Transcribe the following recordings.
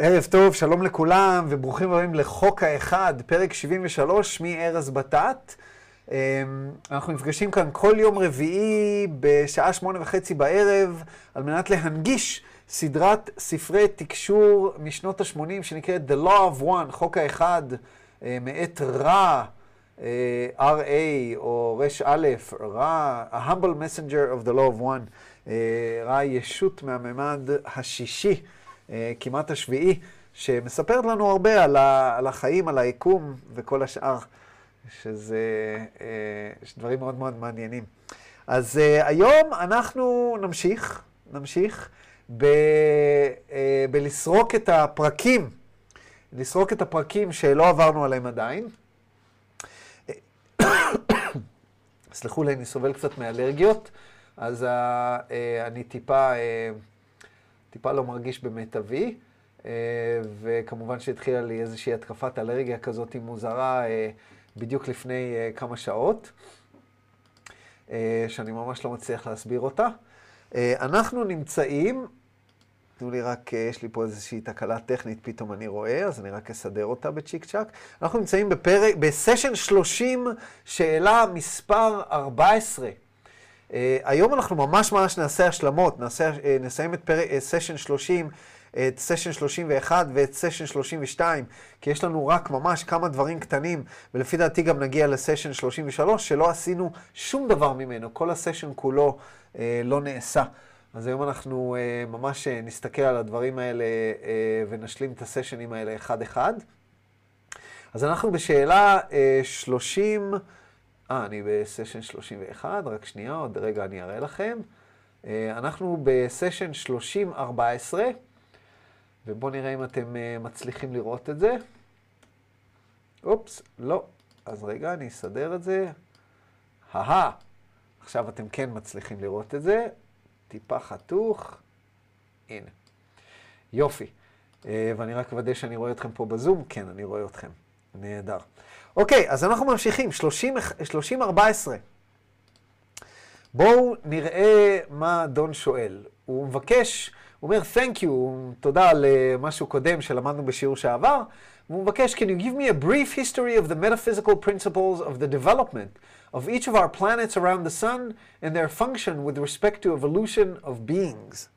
ערב טוב, שלום לכולם, וברוכים הבאים לחוק האחד, פרק 73, שמי ארז בטט. אנחנו נפגשים כאן כל יום רביעי בשעה שמונה וחצי בערב, על מנת להנגיש סדרת ספרי תקשור משנות ה-80 שנקראת The Law of One, חוק האחד, אה, מאת רע, אה, RA או ר"א, רע, A Humble Messenger of the Law of One, אה, רע ישות מהממד השישי. אה, כמעט השביעי, שמספרת לנו הרבה על, ה, על החיים, על היקום וכל השאר, שזה אה, דברים מאוד מאוד מעניינים. אז uh, היום אנחנו נמשיך, נמשיך ב, uh, בלסרוק את הפרקים, לסרוק את הפרקים שלא עברנו עליהם עדיין. סלחו לי, אני סובל קצת מאלרגיות, אז uh, אני טיפה... Uh, טיפה לא מרגיש במיטבי, אה, וכמובן שהתחילה לי איזושהי התקפת אלרגיה כזאת מוזרה אה, בדיוק לפני אה, כמה שעות, שאני ממש לא מצליח להסביר אותה. אנחנו נמצאים, תנו לי רק, יש לי פה איזושהי תקלה טכנית, פתאום אני רואה, אז אני רק אסדר אותה בצ'יק צ'אק. אנחנו נמצאים בפרק, בסשן 30, שאלה מספר 14. Uh, היום אנחנו ממש ממש נעשה השלמות, נעשה, uh, נסיים את פרק, uh, סשן 30, את סשן 31 ואת סשן 32, כי יש לנו רק ממש כמה דברים קטנים, ולפי דעתי גם נגיע לסשן 33, שלא עשינו שום דבר ממנו, כל הסשן כולו uh, לא נעשה. אז היום אנחנו uh, ממש uh, נסתכל על הדברים האלה uh, ונשלים את הסשנים האלה אחד-אחד. אז אנחנו בשאלה uh, 30... אה, אני בסשן 31, רק שנייה, עוד רגע אני אראה לכם. אה, אנחנו בסשן 30-14, ובואו נראה אם אתם אה, מצליחים לראות את זה. אופס, לא. אז רגע, אני אסדר את זה. אהה, עכשיו אתם כן מצליחים לראות את זה. טיפה חתוך. הנה. יופי. אה, ואני רק אוודא שאני רואה אתכם פה בזום. כן, אני רואה אתכם. נהדר. אוקיי, אז אנחנו ממשיכים, 30-14. בואו נראה מה דון שואל. הוא מבקש, הוא אומר, Thank you, תודה על uh, משהו קודם שלמדנו בשיעור שעבר, והוא מבקש, Can you give me a brief history of the metaphysical principles of the development of each of our planets around the sun and their function with respect to evolution of beings?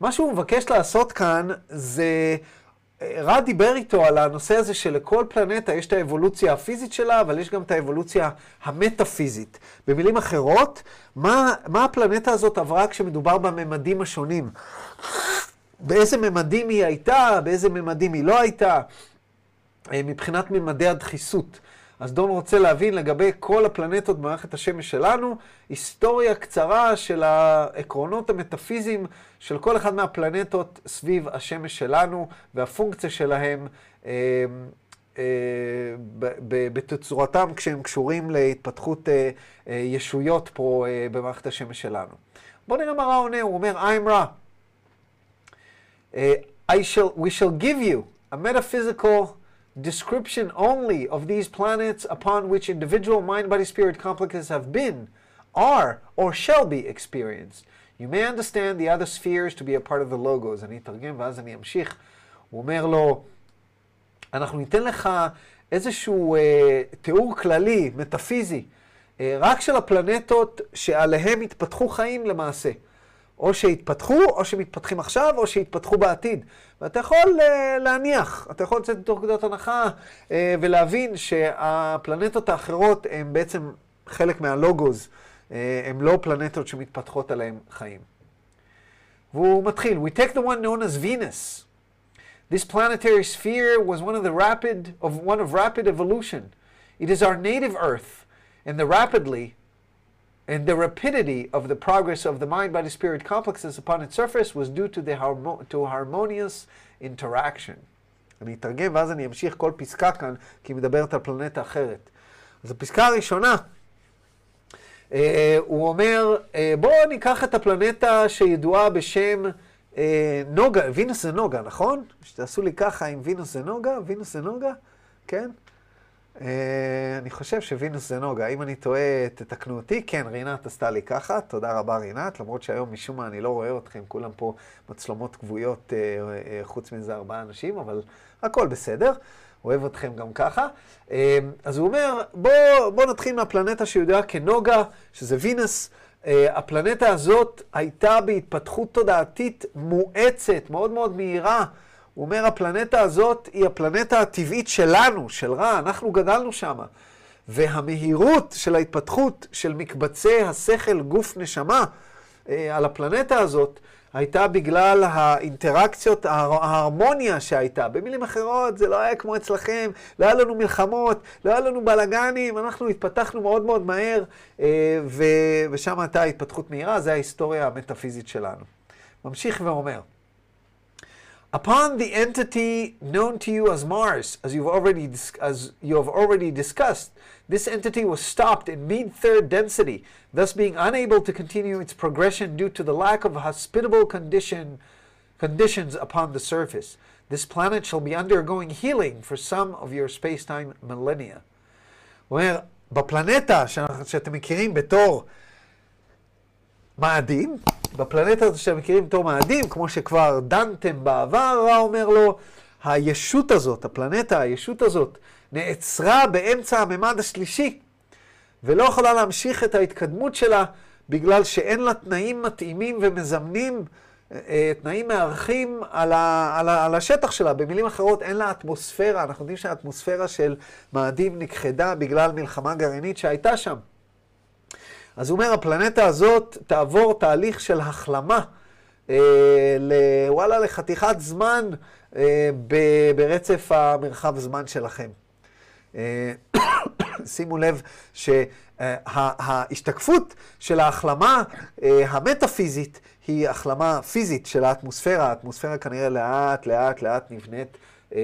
מה שהוא מבקש לעשות כאן זה רד דיבר איתו על הנושא הזה שלכל פלנטה יש את האבולוציה הפיזית שלה, אבל יש גם את האבולוציה המטאפיזית. במילים אחרות, מה, מה הפלנטה הזאת עברה כשמדובר בממדים השונים? באיזה ממדים היא הייתה, באיזה ממדים היא לא הייתה, אה, מבחינת ממדי הדחיסות. אז דון רוצה להבין לגבי כל הפלנטות במערכת השמש שלנו, היסטוריה קצרה של העקרונות המטאפיזיים של כל אחד מהפלנטות סביב השמש שלנו והפונקציה שלהם אה, אה, בתצורתם כשהם קשורים להתפתחות אה, אה, ישויות פה אה, במערכת השמש שלנו. בואו נראה מה רע עונה, הוא אומר, I'm רע. Uh, I shall, we shall give you a metaphysical description only of these planets upon which individual mind body spirit complexes have been, are, or shall be experienced. You may understand the other spheres to be a part of the logos. אני אתרגם ואז אני אמשיך. הוא אומר לו, אנחנו ניתן לך איזשהו אה, תיאור כללי, מטאפיזי, אה, רק של הפלנטות שעליהם התפתחו חיים למעשה. או שהתפתחו, או שמתפתחים עכשיו, או שהתפתחו בעתיד. ואתה יכול uh, להניח, אתה יכול לצאת מתוך נקודת הנחה uh, ולהבין שהפלנטות האחרות הן בעצם חלק מהלוגוז, uh, הן לא פלנטות שמתפתחות עליהן חיים. והוא מתחיל, We take the one known as Venus. This planetary sphere was one of the rapid, of one of rapid evolution. It is our native Earth, and the rapidly and the rapidity of the progress of the mind body spirit complexes upon its surface was due to, the harmo- to harmonious interaction. אני אתרגם ואז אני אמשיך כל פסקה כאן, כי היא מדברת על פלנטה אחרת. אז הפסקה הראשונה, אה, הוא אומר, אה, בואו ניקח את הפלנטה שידועה בשם אה, נוגה, וינוס זה נוגה, נכון? שתעשו לי ככה עם וינוס זה נוגה, וינוס זה נוגה, כן? אה, אני חושב שווינוס זה נוגה. אם אני טועה, תתקנו אותי. כן, רינת עשתה לי ככה. תודה רבה, רינת. למרות שהיום משום מה אני לא רואה אתכם, כולם פה מצלמות כבויות, אה, אה, חוץ מזה ארבעה אנשים, אבל הכל בסדר. אוהב אתכם גם ככה. אז הוא אומר, בואו בוא נתחיל מהפלנטה שיודעה כנוגה, שזה וינוס. הפלנטה הזאת הייתה בהתפתחות תודעתית מואצת, מאוד מאוד מהירה. הוא אומר, הפלנטה הזאת היא הפלנטה הטבעית שלנו, של רע, אנחנו גדלנו שם. והמהירות של ההתפתחות של מקבצי השכל, גוף, נשמה אה, על הפלנטה הזאת, הייתה בגלל האינטראקציות, ההרמוניה שהייתה. במילים אחרות, זה לא היה כמו אצלכם, לא היה לנו מלחמות, לא היה לנו בלאגנים, אנחנו התפתחנו מאוד מאוד מהר, אה, ושם הייתה התפתחות מהירה, זה ההיסטוריה המטאפיזית שלנו. ממשיך ואומר, Upon the entity known to you as Mars, as you've already as you have already discussed, this entity was stopped in mid-third density, thus being unable to continue its progression due to the lack of hospitable condition, conditions upon the surface. This planet shall be undergoing healing for some of your space-time millennia. הוא אומר, בפלנטה שאתם מכירים בתור מאדים, בפלנטה הזאת שאתם מכירים בתור מאדים, כמו שכבר דנתם בעבר, רע אומר לו, הישות הזאת, הפלנטה, הישות הזאת, נעצרה באמצע הממד השלישי, ולא יכולה להמשיך את ההתקדמות שלה בגלל שאין לה תנאים מתאימים ומזמנים, אה, תנאים מארחים על, ה, על, ה, על השטח שלה. במילים אחרות, אין לה אטמוספירה. אנחנו יודעים שהאטמוספירה של מאדים נכחדה בגלל מלחמה גרעינית שהייתה שם. אז הוא אומר, הפלנטה הזאת תעבור תהליך של החלמה, אה, וואלה, לחתיכת זמן אה, ב, ברצף המרחב זמן שלכם. אה, שימו לב שההשתקפות שה, של ההחלמה אה, המטאפיזית היא החלמה פיזית של האטמוספירה. האטמוספירה כנראה לאט, לאט, לאט נבנית. אה,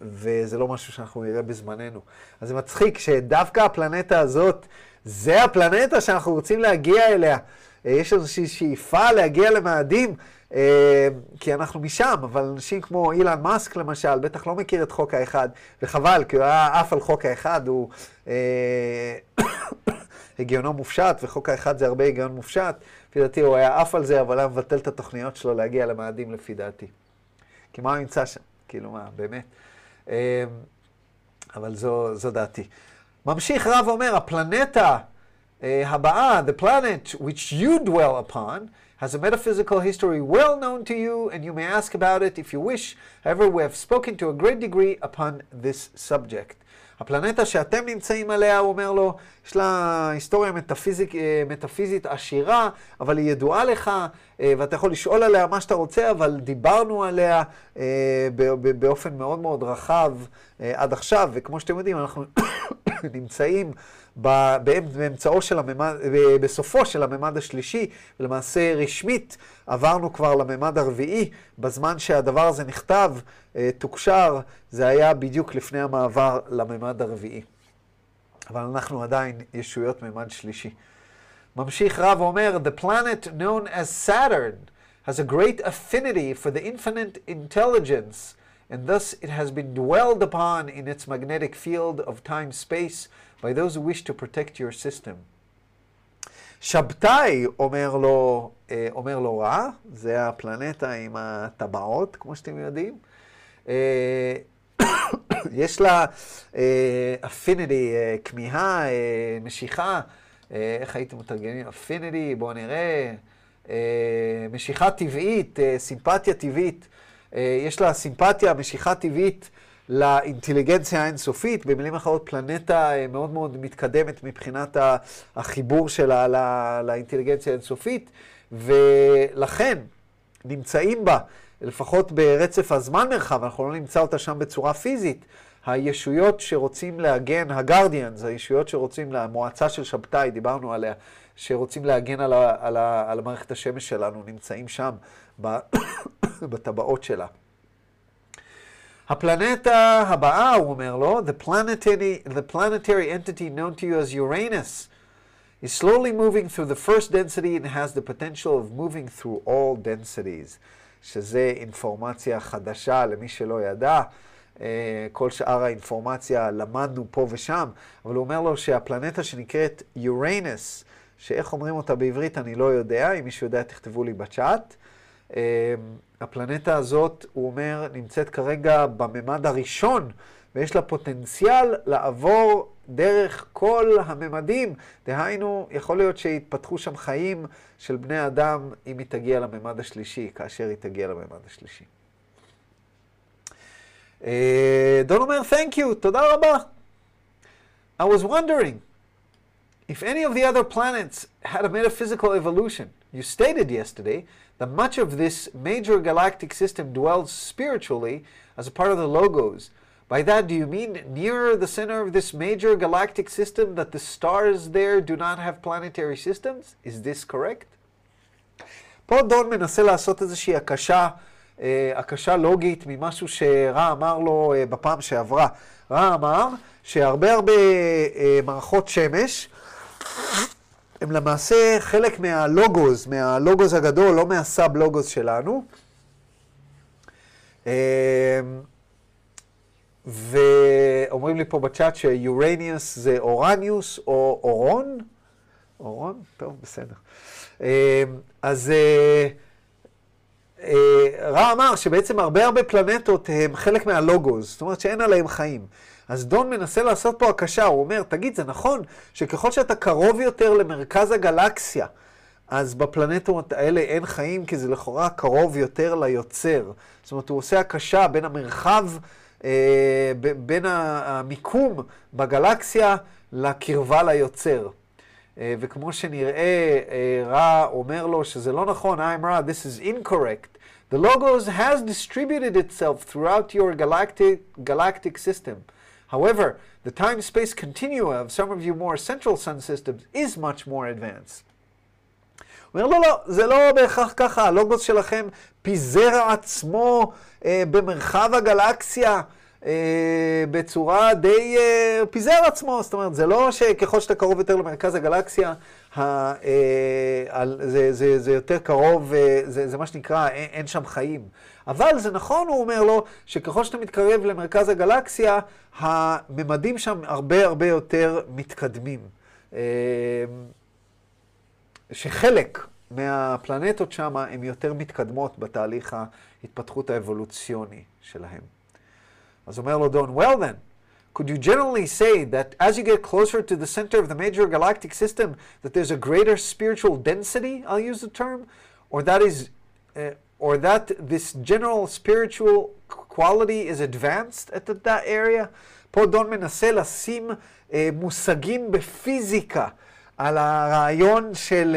וזה לא משהו שאנחנו נראה בזמננו. אז זה מצחיק שדווקא הפלנטה הזאת זה הפלנטה שאנחנו רוצים להגיע אליה. אה, יש איזושהי שאיפה להגיע למאדים, אה, כי אנחנו משם, אבל אנשים כמו אילן מאסק למשל, בטח לא מכיר את חוק האחד, וחבל, כי הוא היה עף על חוק האחד, הוא אה, הגיונו מופשט, וחוק האחד זה הרבה הגיון מופשט. לפי דעתי הוא היה עף על זה, אבל היה מבטל את התוכניות שלו להגיע למאדים לפי דעתי. כי מה הוא נמצא שם? כאילו מה, באמת? אבל זו, זו דעתי. ממשיך רב אומר, הפלנטה uh, הבאה, the planet which you dwell upon, has a metaphysical history well known to you, and you may ask about it if you wish. However, we have spoken to a great degree upon this subject. הפלנטה שאתם נמצאים עליה, הוא אומר לו, יש לה היסטוריה מטאפיזיק, מטאפיזית עשירה, אבל היא ידועה לך, ואתה יכול לשאול עליה מה שאתה רוצה, אבל דיברנו עליה באופן מאוד מאוד רחב עד עכשיו, וכמו שאתם יודעים, אנחנו נמצאים באמצעו של הממד, בסופו של הממד השלישי, ולמעשה רשמית עברנו כבר לממד הרביעי, בזמן שהדבר הזה נכתב, אה, תוקשר, זה היה בדיוק לפני המעבר לממד הרביעי. אבל אנחנו עדיין ישויות ממד שלישי. ממשיך רב ואומר, The planet known as Saturn has a great affinity for the infinite intelligence and thus it has been dwelled upon in its magnetic field of time-space by those who wish to protect your system. שבתאי אומר לו, אומר לו רע, זה הפלנטה עם הטבעות, כמו שאתם יודעים. יש לה אפינity, כמיהה, משיכה, איך הייתם מתרגמים? אפינity, בואו נראה, משיכה טבעית, סימפתיה טבעית. אה, יש לה סימפתיה, משיכה טבעית לאינטליגנציה האינסופית, במילים אחרות פלנטה אה, מאוד מאוד מתקדמת מבחינת החיבור שלה לאינטליגנציה האינסופית, ולכן נמצאים בה, לפחות ברצף הזמן מרחב, אנחנו לא נמצא אותה שם בצורה פיזית, הישויות שרוצים להגן, הגרדיאנס, הישויות שרוצים, למועצה של שבתאי, דיברנו עליה, שרוצים להגן על, ה, על, ה, על המערכת השמש שלנו, נמצאים שם, בטבעות שלה. הפלנטה הבאה, הוא אומר לו, the planetary, the planetary entity known to you as Uranus is slowly moving through the first density and has the potential of moving through all densities, שזה אינפורמציה חדשה למי שלא ידע. אה, כל שאר האינפורמציה למדנו פה ושם, אבל הוא אומר לו שהפלנטה שנקראת יורנס, שאיך אומרים אותה בעברית אני לא יודע, אם מישהו יודע תכתבו לי בצ'אט. אה, הפלנטה הזאת, הוא אומר, נמצאת כרגע בממד הראשון, ויש לה פוטנציאל לעבור דרך כל הממדים. דהיינו, יכול להיות שיתפתחו שם חיים של בני אדם אם היא תגיע לממד השלישי, כאשר היא תגיע לממד השלישי. דון אומר, Thank you, תודה רבה. I was wondering if any of the other planets had a metaphysical evolution. You stated yesterday that much of this major galactic system dwells spiritually as a part of the logos. By that, do you mean nearer the center of this major galactic system that the stars there do not have planetary systems? Is this correct? פה דון מנסה לעשות איזושהי הקשה, אה, הקשה לוגית ממשהו שרע אמר לו אה, בפעם שעברה. רע אמר שהרבה הרבה אה, מערכות שמש הם למעשה חלק מהלוגוז, מהלוגוז הגדול, לא מהסאב לוגוז שלנו. ואומרים לי פה בצ'אט שיורניוס זה אורניוס או אורון. אורון? טוב, בסדר. אז רע אמר שבעצם הרבה הרבה פלנטות הם חלק מהלוגוז, זאת אומרת שאין עליהם חיים. אז דון מנסה לעשות פה הקשה, הוא אומר, תגיד, זה נכון שככל שאתה קרוב יותר למרכז הגלקסיה, אז בפלנטות האלה אין חיים, כי זה לכאורה קרוב יותר ליוצר. זאת אומרת, הוא עושה הקשה בין המרחב, אה, בין המיקום בגלקסיה לקרבה ליוצר. אה, וכמו שנראה, אה, רע אומר לו שזה לא נכון, I'm רע, this is incorrect. The logos has distributed itself throughout your galactic, galactic system. However, the time-space continuum of some of your more central sun systems is much more advanced. הוא אומר, לא, לא, זה לא בהכרח ככה, הלוגוס שלכם פיזר עצמו אה, במרחב הגלקסיה אה, בצורה די... אה, פיזר עצמו, זאת אומרת, זה לא שככל שאתה קרוב יותר למרכז הגלקסיה, ה, אה, זה, זה, זה יותר קרוב, אה, זה, זה מה שנקרא, אין, שם חיים. אבל זה נכון, הוא אומר לו, שככל שאתה מתקרב למרכז הגלקסיה, הממדים שם הרבה הרבה יותר מתקדמים. אה, שחלק מהפלנטות שם הן יותר מתקדמות בתהליך ההתפתחות האבולוציוני שלהם. אז אומר לו דון, well then, could you generally say that as you get closer to the center of the major galactic system, that there's a greater spiritual density, I'll use the term, or that is, uh, or that this general spiritual quality is advanced at that area? פה דון מנסה לשים uh, מושגים בפיזיקה על הרעיון של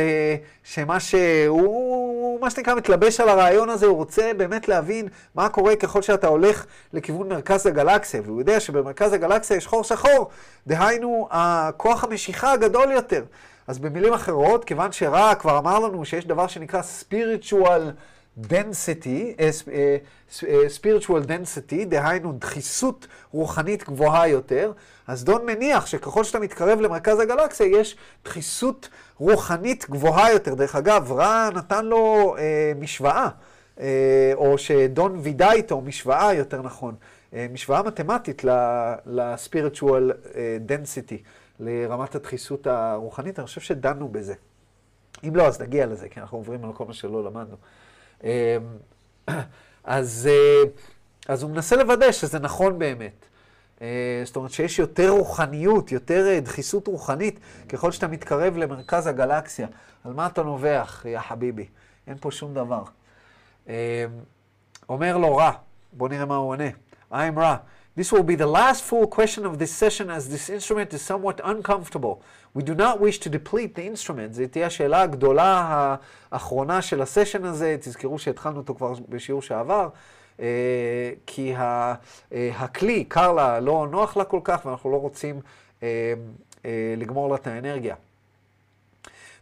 שמה שהוא, מה שנקרא, מתלבש על הרעיון הזה, הוא רוצה באמת להבין מה קורה ככל שאתה הולך לכיוון מרכז הגלקסיה, והוא יודע שבמרכז הגלקסיה יש חור שחור, דהיינו, הכוח המשיכה הגדול יותר. אז במילים אחרות, כיוון שרע כבר אמר לנו שיש דבר שנקרא spiritual density, uh, uh, spiritual density, דהיינו דחיסות רוחנית גבוהה יותר, אז דון מניח שככל שאתה מתקרב למרכז הגלקסיה, יש דחיסות רוחנית גבוהה יותר. דרך אגב, רע נתן לו אה, משוואה, אה, או שדון וידא איתו משוואה, יותר נכון, אה, משוואה מתמטית ל-spiritual אה, density, לרמת הדחיסות הרוחנית. אני חושב שדנו בזה. אם לא, אז נגיע לזה, כי אנחנו עוברים על כל מה שלא למדנו. אה, אז, אה, אז הוא מנסה לוודא שזה נכון באמת. אה, זאת אומרת שיש יותר רוחניות, יותר אה, דחיסות רוחנית, ככל שאתה מתקרב למרכז הגלקסיה. על מה אתה נובח, יא חביבי? אין פה שום דבר. אה, אומר לו רע, בוא נראה מה הוא עונה. I'm רע. This will be the last full question of this session as this instrument is somewhat uncomfortable. We do not wish to deplete the instrument. זו תהיה השאלה הגדולה האחרונה של הסשן הזה. תזכרו שהתחלנו אותו כבר בשיעור שעבר. כי הכלי, קר לה, לא נוח לה כל כך, ואנחנו לא רוצים לגמור לה את האנרגיה.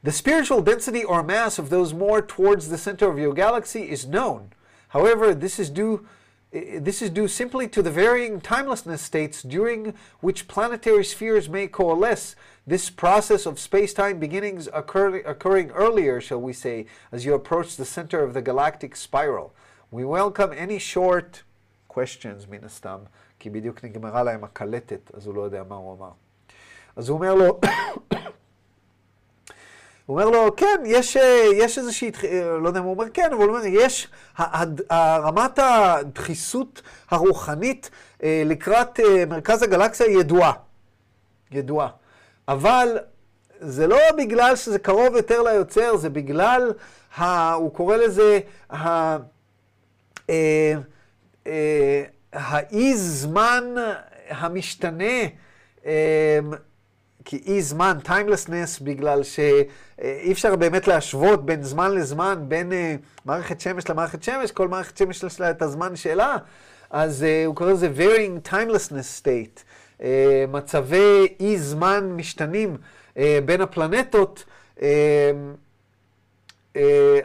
The spiritual density or mass of those more towards the center of your galaxy is known. However, this is due this is due simply to the varying timelessness states during which planetary spheres may coalesce. This process of space-time beginnings occur, occurring earlier, shall we say, as you approach the center of the galactic spiral. We welcome any short questions, מן הסתם, כי בדיוק נגמרה להם הקלטת, אז הוא לא יודע מה הוא אמר. אז הוא אומר לו, הוא אומר לו, כן, יש, יש איזושהי, לא יודע אם הוא אומר כן, אבל הוא אומר, יש, רמת הדחיסות הרוחנית לקראת מרכז הגלקסיה ידועה. ידועה. אבל זה לא בגלל שזה קרוב יותר ליוצר, זה בגלל, ה, הוא קורא לזה, ה, אה, אה, האי זמן המשתנה, אה, כי אי זמן, timelessness, בגלל שאי אפשר באמת להשוות בין זמן לזמן, בין אה, מערכת שמש למערכת שמש, כל מערכת שמש יש לה את הזמן שלה, אז אה, הוא קורא לזה varying timelessness state, אה, מצבי אי זמן משתנים. אה, בין הפלנטות,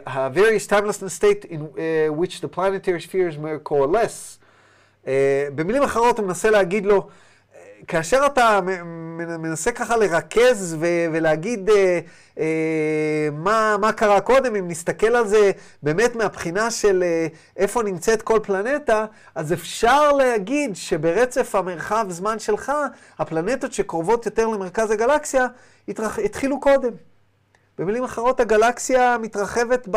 ה-various timelessness state in uh, which the planetary spheres may coalesce. Uh, במילים אחרות הוא מנסה להגיד לו, כאשר אתה מנסה ככה לרכז ו- ולהגיד uh, uh, מה, מה קרה קודם, אם נסתכל על זה באמת מהבחינה של uh, איפה נמצאת כל פלנטה, אז אפשר להגיד שברצף המרחב זמן שלך, הפלנטות שקרובות יותר למרכז הגלקסיה, התרח... התחילו קודם. במילים אחרות, הגלקסיה מתרחבת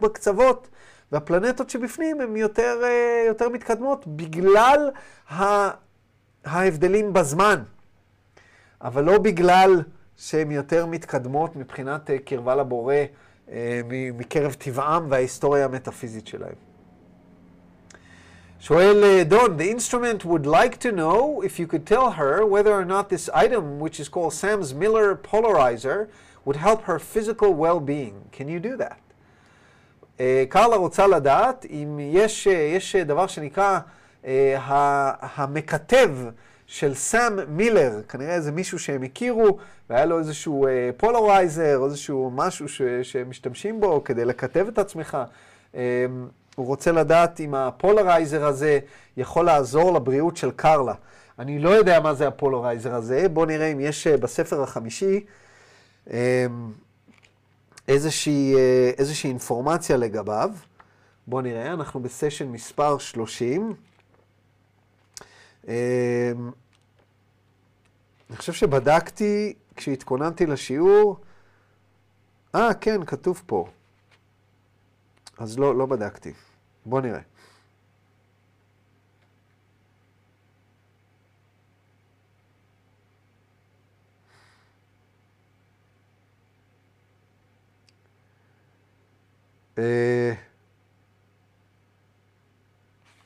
בקצוות, והפלנטות שבפנים הן יותר, יותר מתקדמות בגלל ההבדלים בזמן, אבל לא בגלל שהן יותר מתקדמות מבחינת אה, קרבה לבורא אה, מקרב טבעם וההיסטוריה המטאפיזית שלהם. שואל אה, דון, the instrument would like to know if you could tell her whether or not this item, which is called Sam's Miller polarizer, would help her physical well-being. Can you do that? קרלה רוצה לדעת אם יש דבר שנקרא המכתב של סאם מילר, כנראה איזה מישהו שהם הכירו, והיה לו איזשהו polarizer, או איזשהו משהו ש, שהם משתמשים בו כדי לכתב את עצמך. הוא רוצה לדעת אם ה polarizer הזה יכול לעזור לבריאות של קרלה. אני לא יודע מה זה ה polarizer הזה, בואו נראה אם יש בספר החמישי איזושהי, איזושהי אינפורמציה לגביו. בואו נראה, אנחנו בסשן מספר 30. אמ, אני חושב שבדקתי כשהתכוננתי לשיעור, אה, כן, כתוב פה. אז לא, לא בדקתי. בואו נראה. אה,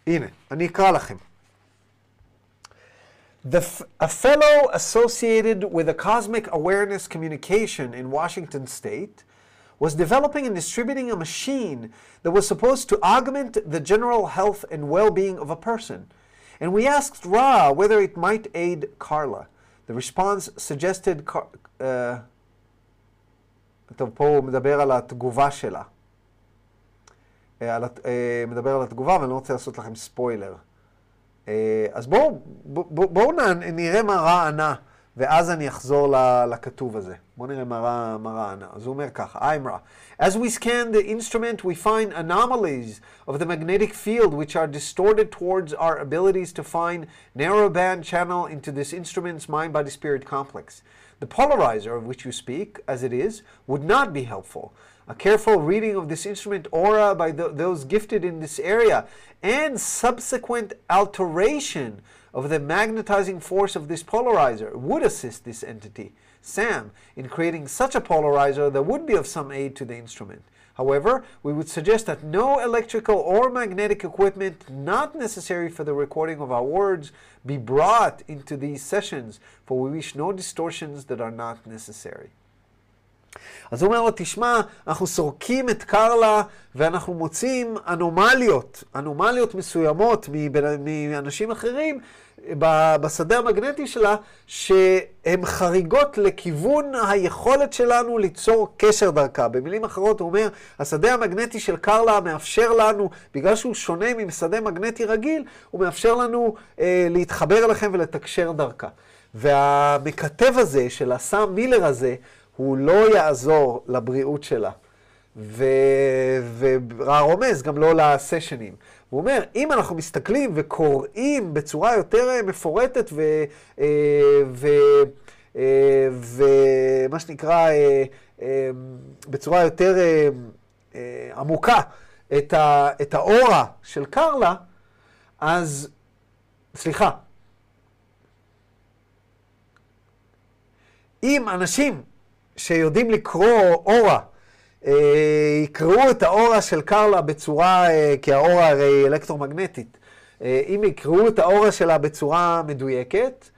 הנה, אני אקרא לכם. The, a fellow associated with a cosmic awareness communication in Washington state was developing and distributing a machine that was supposed to augment the general health and well being of a person. And we asked Ra whether it might aid Carla. The response suggested. Uh, טוב, פה הוא מדבר על התגובה שלה. מדבר על התגובה, ואני לא רוצה לעשות לכם ספוילר. אז בואו בוא, בוא נראה מה רע ענה, ואז אני אחזור לכתוב הזה. בואו נראה מה רע, מה רע ענה. אז הוא אומר ככה, איימרה. As we scan the instrument, we find anomalies of the magnetic field which are distorted towards our abilities to find narrowband channel into this instrument's mind-body spirit complex. The polarizer of which you speak, as it is, would not be helpful. A careful reading of this instrument aura by the, those gifted in this area and subsequent alteration of the magnetizing force of this polarizer would assist this entity, SAM, in creating such a polarizer that would be of some aid to the instrument. However, we would suggest that no electrical or magnetic equipment not necessary for the recording of our words be brought into these sessions, for we wish no distortions that are not necessary. אז הוא אומר לו, תשמע, אנחנו סורקים את קרלה ואנחנו מוצאים אנומליות, אנומליות מסוימות מאנשים אחרים בשדה המגנטי שלה, שהן חריגות לכיוון היכולת שלנו ליצור קשר דרכה. במילים אחרות, הוא אומר, השדה המגנטי של קרלה מאפשר לנו, בגלל שהוא שונה משדה מגנטי רגיל, הוא מאפשר לנו אה, להתחבר אליכם ולתקשר דרכה. והמכתב הזה, של הסם מילר הזה, הוא לא יעזור לבריאות שלה. ורומז גם לא לסשנים. הוא אומר, אם אנחנו מסתכלים וקוראים בצורה יותר אה, מפורטת ו... אה, ו... אה, ומה שנקרא, בצורה יותר עמוקה, את, ה, את האורה של קרלה, אז, סליחה, אם אנשים שיודעים לקרוא אורה, אה, יקראו את האורה של קרלה בצורה, אה, כי האורה הרי אלקטרומגנטית, אה, אם יקראו את האורה שלה בצורה מדויקת,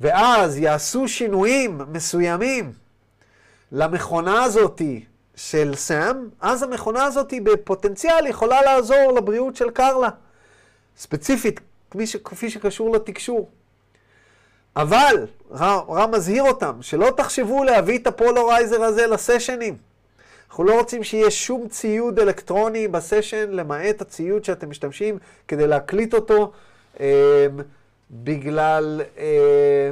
ואז יעשו שינויים מסוימים למכונה הזאתי של סאם, אז המכונה הזאתי בפוטנציאל יכולה לעזור לבריאות של קרלה. ספציפית, כפי שקשור לתקשור. אבל, רא מזהיר אותם, שלא תחשבו להביא את ה polarizer הזה ל sessions. אנחנו לא רוצים שיהיה שום ציוד אלקטרוני ב session, למעט הציוד שאתם משתמשים כדי להקליט אותו, אה, בגלל... אה,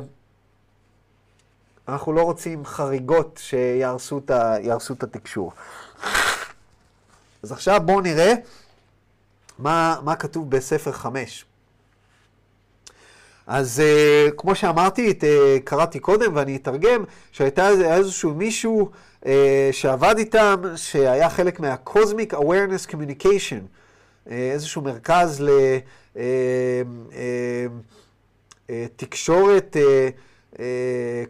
אנחנו לא רוצים חריגות שיהרסו את, ה, את התקשור. אז עכשיו בואו נראה מה, מה כתוב בספר 5. אז uh, כמו שאמרתי, את, uh, קראתי קודם ואני אתרגם, שהייתה איזשהו מישהו uh, שעבד איתם, שהיה חלק מה-Cosmic Awareness Communication, uh, איזשהו מרכז לתקשורת uh, uh, uh,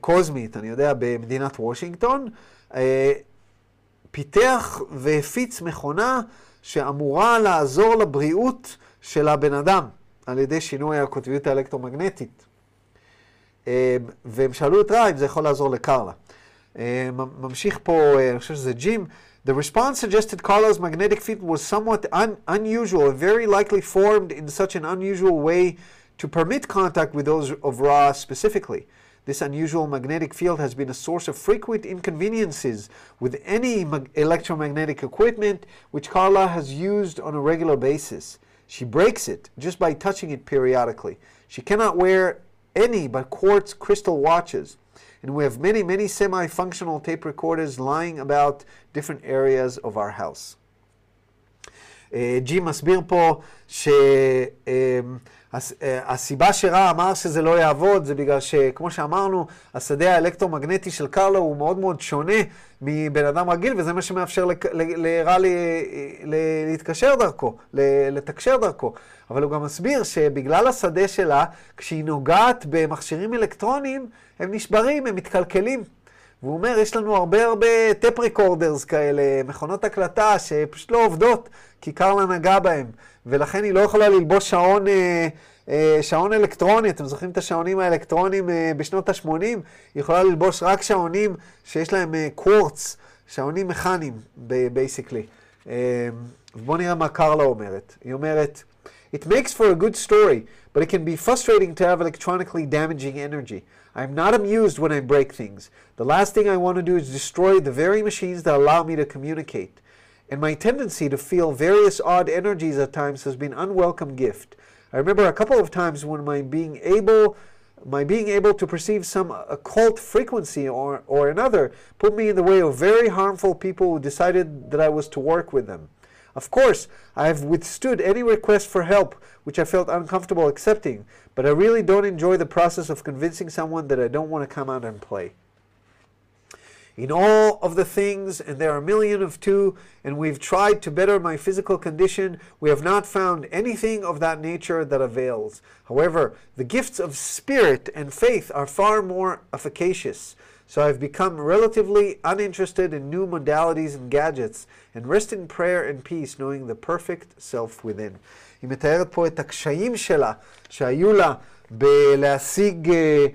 קוסמית, אני יודע, במדינת וושינגטון, uh, פיתח והפיץ מכונה שאמורה לעזור לבריאות של הבן אדם. על ידי שינוי הקוטביות האלקטרומגנטית. אה, והם שאלו את רע אם זה יכול לעזור לקרלה. אה, ממשיך פה, אה, אני חושב שזה ג'ים. The response suggested Carla's magnetic field was somewhat un unusual and very likely formed in such an unusual way to permit contact with those of Ra specifically. This unusual magnetic field has been a source of frequent inconveniences with any electromagnetic equipment which Carla has used on a regular basis. She breaks it just by touching it periodically. She cannot wear any but quartz crystal watches. And we have many, many semi functional tape recorders lying about different areas of our house. ג'י מסביר פה ש... הסיבה שרע אמר שזה לא יעבוד זה בגלל שכמו שאמרנו, השדה האלקטרומגנטי של קרלו הוא מאוד מאוד שונה מבן אדם רגיל, וזה מה שמאפשר לרע להתקשר דרכו, לתקשר דרכו. אבל הוא גם מסביר שבגלל השדה שלה, כשהיא נוגעת במכשירים אלקטרוניים, הם נשברים, הם מתקלקלים. והוא אומר, יש לנו הרבה הרבה טפ ריקורדרס כאלה, מכונות הקלטה שפשוט לא עובדות, כי קרלה נגע בהם. ולכן היא לא יכולה ללבוש שעון, אה, אה, שעון אלקטרוני, אתם זוכרים את השעונים האלקטרוניים אה, בשנות ה-80? היא יכולה ללבוש רק שעונים שיש להם quartz, שעונים מכניים, basically. בואו נראה מה קרלה אומרת. היא אומרת, It makes for a good story, but it can be frustrating to have electronically damaging energy. I'm not amused when I break things. The last thing I want to do is destroy the very machines that allow me to communicate. And my tendency to feel various odd energies at times has been unwelcome gift. I remember a couple of times when my being able my being able to perceive some occult frequency or, or another put me in the way of very harmful people who decided that I was to work with them. Of course, I have withstood any request for help which I felt uncomfortable accepting, but I really don't enjoy the process of convincing someone that I don't want to come out and play in all of the things, and there are a million of two, and we've tried to better my physical condition, we have not found anything of that nature that avails. However, the gifts of spirit and faith are far more efficacious. So I've become relatively uninterested in new modalities and gadgets, and rest in prayer and peace, knowing the perfect self within. היא מתארת פה את הקשיים שלה, שהיו לה בלהשיג, אה, אה,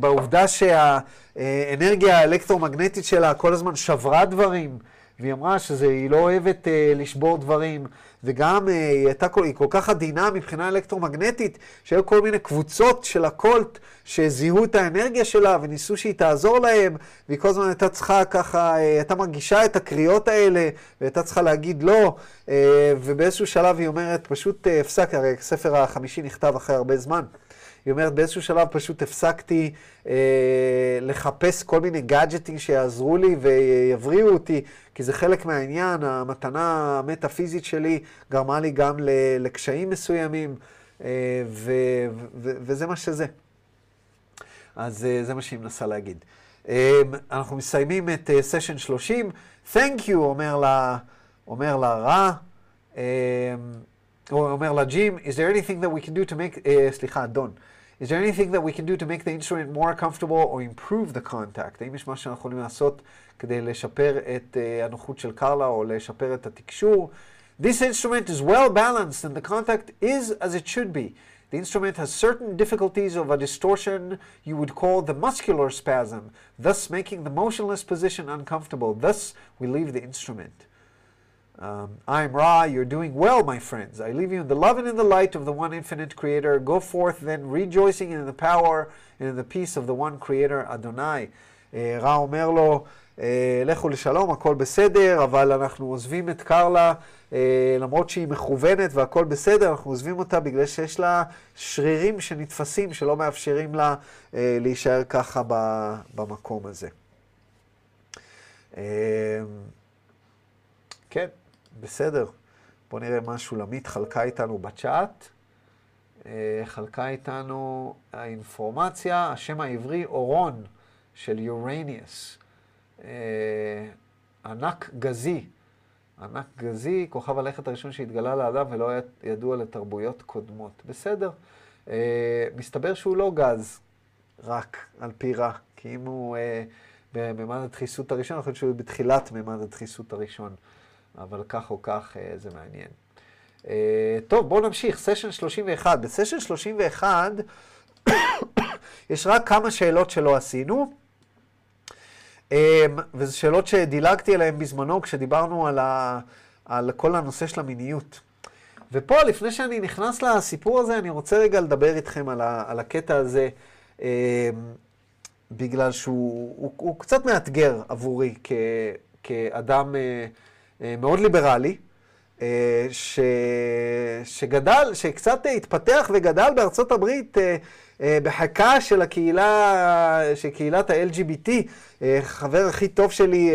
בעובדה שה... האנרגיה האלקטרומגנטית שלה כל הזמן שברה דברים, והיא אמרה שהיא לא אוהבת אה, לשבור דברים, וגם אה, היא הייתה כל, היא כל כך עדינה מבחינה אלקטרומגנטית, שהיו כל מיני קבוצות של הקולט שזיהו את האנרגיה שלה וניסו שהיא תעזור להם, והיא כל הזמן הייתה צריכה ככה, אה, הייתה מרגישה את הקריאות האלה, והייתה צריכה להגיד לא, אה, ובאיזשהו שלב היא אומרת, פשוט אה, הפסק, הרי הספר החמישי נכתב אחרי הרבה זמן. היא אומרת, באיזשהו שלב פשוט הפסקתי אה, לחפש כל מיני גאדג'טים שיעזרו לי ויבריאו אותי, כי זה חלק מהעניין, המתנה המטאפיזית שלי גרמה לי גם לקשיים מסוימים, ו- ו- ו- וזה מה שזה. אז זה מה שהיא מנסה להגיד. אנחנו מסיימים את סשן 30. Thank you, אומר לה, אומר לה רע. הוא אומר לה, ג'ים, is there anything that we can do to make, uh, סליחה, דון, is there anything that we can do to make the instrument more comfortable or improve the contact? האם יש מה שאנחנו יכולים לעשות כדי לשפר את uh, הנוחות של קרלה או לשפר את התקשור? This instrument is well balanced and the contact is as it should be. The instrument has certain difficulties of a distortion you would call the muscular spasm, thus making the motionless position uncomfortable. Thus, we leave the instrument. Um, I'm Ra, you're doing well, my friends. I leave you in the love and in the light of the one infinite creator. Go forth then, rejoicing in the power and in the peace of the one creator, Adonai. Uh, רע אומר לו, uh, לכו לשלום, הכל בסדר, אבל אנחנו עוזבים את קרלה, uh, למרות שהיא מכוונת והכל בסדר, אנחנו עוזבים אותה בגלל שיש לה שרירים שנתפסים, שלא מאפשרים לה uh, להישאר ככה במקום הזה. Uh, כן. בסדר. בואו נראה מה שולמית חלקה איתנו בצ'אט. חלקה איתנו האינפורמציה, השם העברי אורון של יורניאס. ענק גזי. ענק גזי, כוכב הלכת הראשון שהתגלה לאדם ולא היה ידוע לתרבויות קודמות. בסדר. מסתבר שהוא לא גז, רק על פי רע. כי אם הוא בממד הדחיסות הראשון, אני חושב שהוא בתחילת ממד הדחיסות הראשון. אבל כך או כך זה מעניין. טוב, בואו נמשיך, סשן 31. בסשן 31 יש רק כמה שאלות שלא עשינו, וזה שאלות שדילגתי עליהן בזמנו כשדיברנו על, ה, על כל הנושא של המיניות. ופה, לפני שאני נכנס לסיפור הזה, אני רוצה רגע לדבר איתכם על, ה, על הקטע הזה, בגלל שהוא הוא, הוא קצת מאתגר עבורי כ, כאדם... מאוד ליברלי, ש... שגדל, שקצת התפתח וגדל בארצות הברית בחכה של הקהילה, של קהילת ה-LGBT. חבר הכי טוב שלי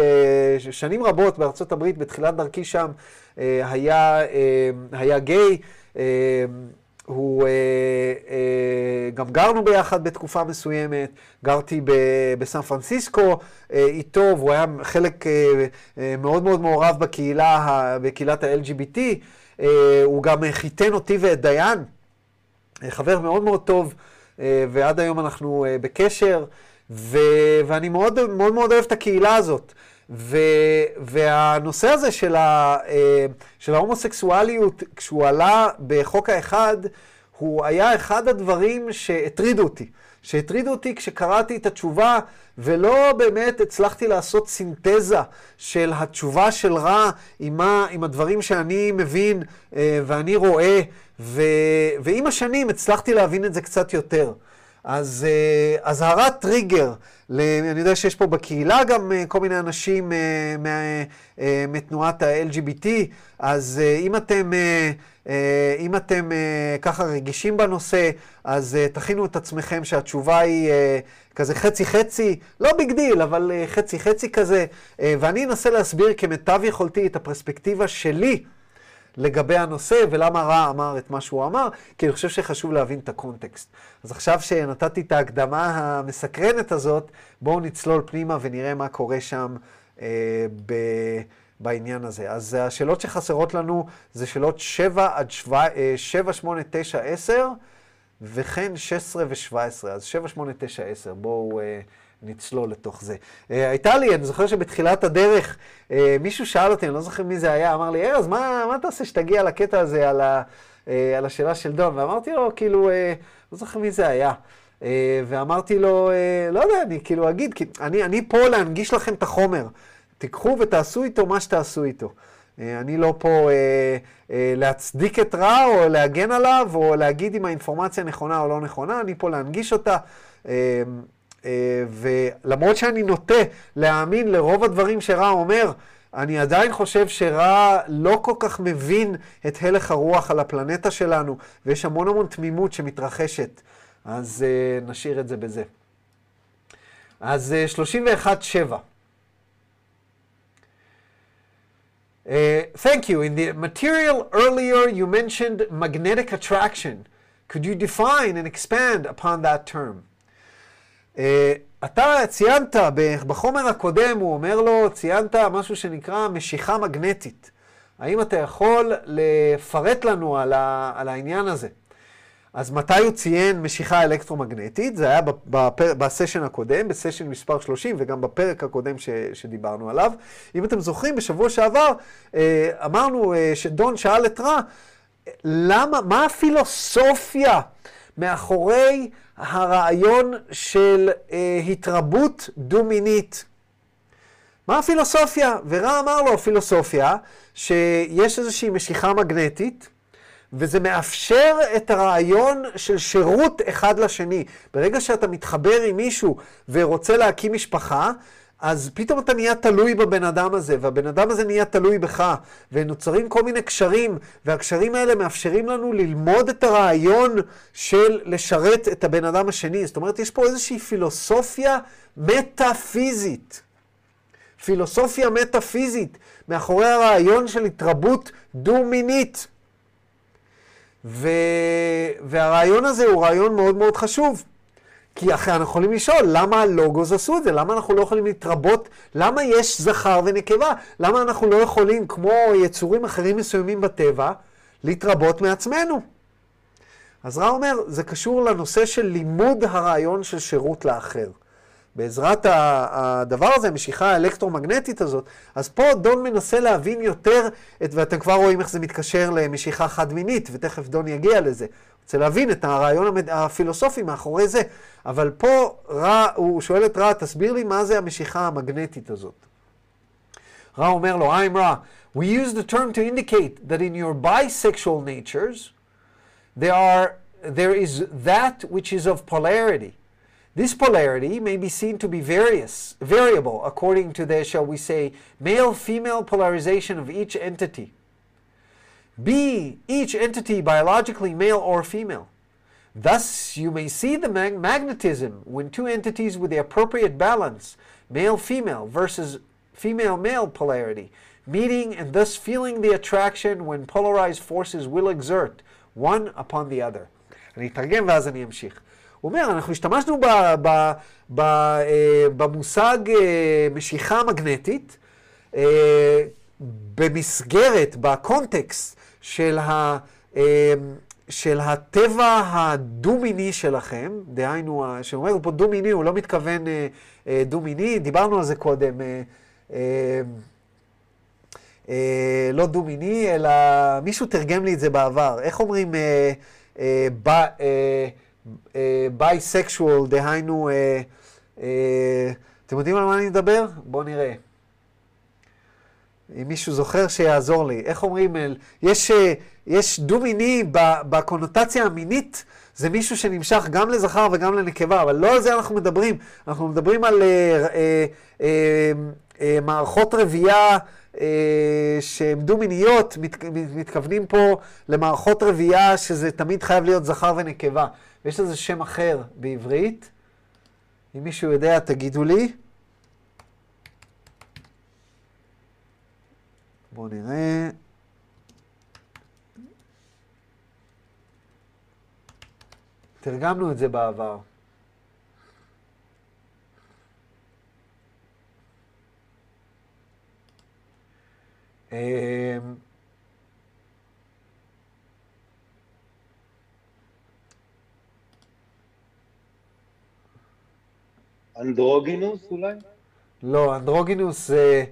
שנים רבות בארצות הברית, בתחילת דרכי שם, היה, היה גיי. הוא, אה, אה, גם גרנו ביחד בתקופה מסוימת, גרתי ב, בסן פרנסיסקו אה, איתו, והוא היה חלק אה, אה, מאוד מאוד מעורב בקהילה, בקהילת ה-LGBT. אה, הוא גם חיתן אותי ואת דיין, אה, חבר מאוד מאוד טוב, אה, ועד היום אנחנו אה, בקשר, ו, ואני מאוד מאוד מאוד אוהב את הקהילה הזאת. ו, והנושא הזה של, ה, של ההומוסקסואליות, כשהוא עלה בחוק האחד, הוא היה אחד הדברים שהטרידו אותי. שהטרידו אותי כשקראתי את התשובה, ולא באמת הצלחתי לעשות סינתזה של התשובה של רע עם, מה, עם הדברים שאני מבין ואני רואה, ו, ועם השנים הצלחתי להבין את זה קצת יותר. אז אזהרת טריגר, אני יודע שיש פה בקהילה גם כל מיני אנשים מתנועת ה-LGBT, אז אם אתם, אם אתם ככה רגישים בנושא, אז תכינו את עצמכם שהתשובה היא כזה חצי-חצי, לא big deal, אבל חצי-חצי כזה, ואני אנסה להסביר כמיטב יכולתי את הפרספקטיבה שלי. לגבי הנושא ולמה רע אמר את מה שהוא אמר, כי אני חושב שחשוב להבין את הקונטקסט. אז עכשיו שנתתי את ההקדמה המסקרנת הזאת, בואו נצלול פנימה ונראה מה קורה שם אה, ב... בעניין הזה. אז השאלות שחסרות לנו זה שאלות 7 עד 7, 7 8, 9, 10 וכן 16 ו-17. אז 7, 8, 9, 10. בואו... אה, נצלול לתוך זה. Uh, הייתה לי, אני זוכר שבתחילת הדרך, uh, מישהו שאל אותי, אני לא זוכר מי זה היה, אמר לי, ארז, מה, מה עושה שתגיע לקטע הזה על, ה, uh, על השאלה של דון? ואמרתי לו, כאילו, uh, לא זוכר מי זה היה. Uh, ואמרתי לו, uh, לא יודע, אני כאילו אגיד, כי אני, אני פה להנגיש לכם את החומר. תיקחו ותעשו איתו מה שתעשו איתו. אני לא פה uh, uh, להצדיק את רע או להגן עליו או להגיד אם האינפורמציה נכונה או לא נכונה, אני פה להנגיש אותה. Uh, ולמרות שאני נוטה להאמין לרוב הדברים שרע אומר, אני עדיין חושב שרע לא כל כך מבין את הלך הרוח על הפלנטה שלנו, ויש המון המון תמימות שמתרחשת. אז uh, נשאיר את זה בזה. אז uh, 31-7. Uh, thank you. In the material earlier, you mentioned magnetic attraction. Could you define and expand upon that term? Uh, אתה ציינת בחומר הקודם, הוא אומר לו, ציינת משהו שנקרא משיכה מגנטית. האם אתה יכול לפרט לנו על, ה, על העניין הזה? אז מתי הוא ציין משיכה אלקטרומגנטית? זה היה בפר, בסשן הקודם, בסשן מספר 30 וגם בפרק הקודם ש, שדיברנו עליו. אם אתם זוכרים, בשבוע שעבר אה, אמרנו אה, שדון שאל את רע, למה, מה הפילוסופיה מאחורי הרעיון של אה, התרבות דו-מינית? מה הפילוסופיה? ורע אמר לו, הפילוסופיה, שיש איזושהי משיכה מגנטית, וזה מאפשר את הרעיון של שירות אחד לשני. ברגע שאתה מתחבר עם מישהו ורוצה להקים משפחה, אז פתאום אתה נהיה תלוי בבן אדם הזה, והבן אדם הזה נהיה תלוי בך, ונוצרים כל מיני קשרים, והקשרים האלה מאפשרים לנו ללמוד את הרעיון של לשרת את הבן אדם השני. זאת אומרת, יש פה איזושהי פילוסופיה מטאפיזית. פילוסופיה מטאפיזית מאחורי הרעיון של התרבות דו-מינית. ו... והרעיון הזה הוא רעיון מאוד מאוד חשוב. כי אחרי אנחנו יכולים לשאול, למה הלוגוס עשו את זה? למה אנחנו לא יכולים להתרבות? למה יש זכר ונקבה? למה אנחנו לא יכולים, כמו יצורים אחרים מסוימים בטבע, להתרבות מעצמנו? אז רע אומר, זה קשור לנושא של לימוד הרעיון של שירות לאחר. בעזרת הדבר הזה, המשיכה האלקטרומגנטית הזאת, אז פה דון מנסה להבין יותר, את, ואתם כבר רואים איך זה מתקשר למשיכה חד-מינית, ותכף דון יגיע לזה. רוצה להבין את הרעיון המד... הפילוסופי מאחורי זה. אבל פה רע, הוא שואל את רע, תסביר לי מה זה המשיכה המגנטית הזאת. רע אומר לו, I'm רע. We use the term to indicate that in your bisexual natures, there, are, there is that which is of polarity. This polarity may be seen to be various, variable according to the, shall we say, male-female polarization of each entity. Be each entity biologically male or female. Thus, you may see the mag magnetism when two entities with the appropriate balance, male-female versus female-male polarity, meeting and thus feeling the attraction when polarized forces will exert one upon the other. אני אתרגם ואז אני אמשיך. הוא אומר, אנחנו השתמשנו ב, ב, ב, אה, במושג אה, משיכה מגנטית אה, במסגרת, בקונטקסט של, ה, של הטבע הדו-מיני שלכם, דהיינו, שאומר פה דו-מיני, הוא לא מתכוון דו-מיני, דיברנו על זה קודם. לא דו-מיני, אלא מישהו תרגם לי את זה בעבר. איך אומרים bisexual, דהיינו, אה, אה, אתם יודעים על מה אני מדבר? בואו נראה. אם מישהו זוכר, שיעזור לי. איך אומרים, יש, אה, יש דו-מיני בקונוטציה המינית, זה מישהו שנמשך גם לזכר וגם לנקבה, אבל לא על זה אנחנו מדברים. אנחנו מדברים על אה, אה, אה, אה, מערכות רבייה אה, שהן דו-מיניות, מת, מתכוונים פה למערכות רבייה שזה תמיד חייב להיות זכר ונקבה. ויש לזה שם אחר בעברית. אם מישהו יודע, תגידו לי. בואו נראה. תרגמנו את זה בעבר. Um, אנדרוגינוס אולי? לא, אנדרוגינוס זה אה,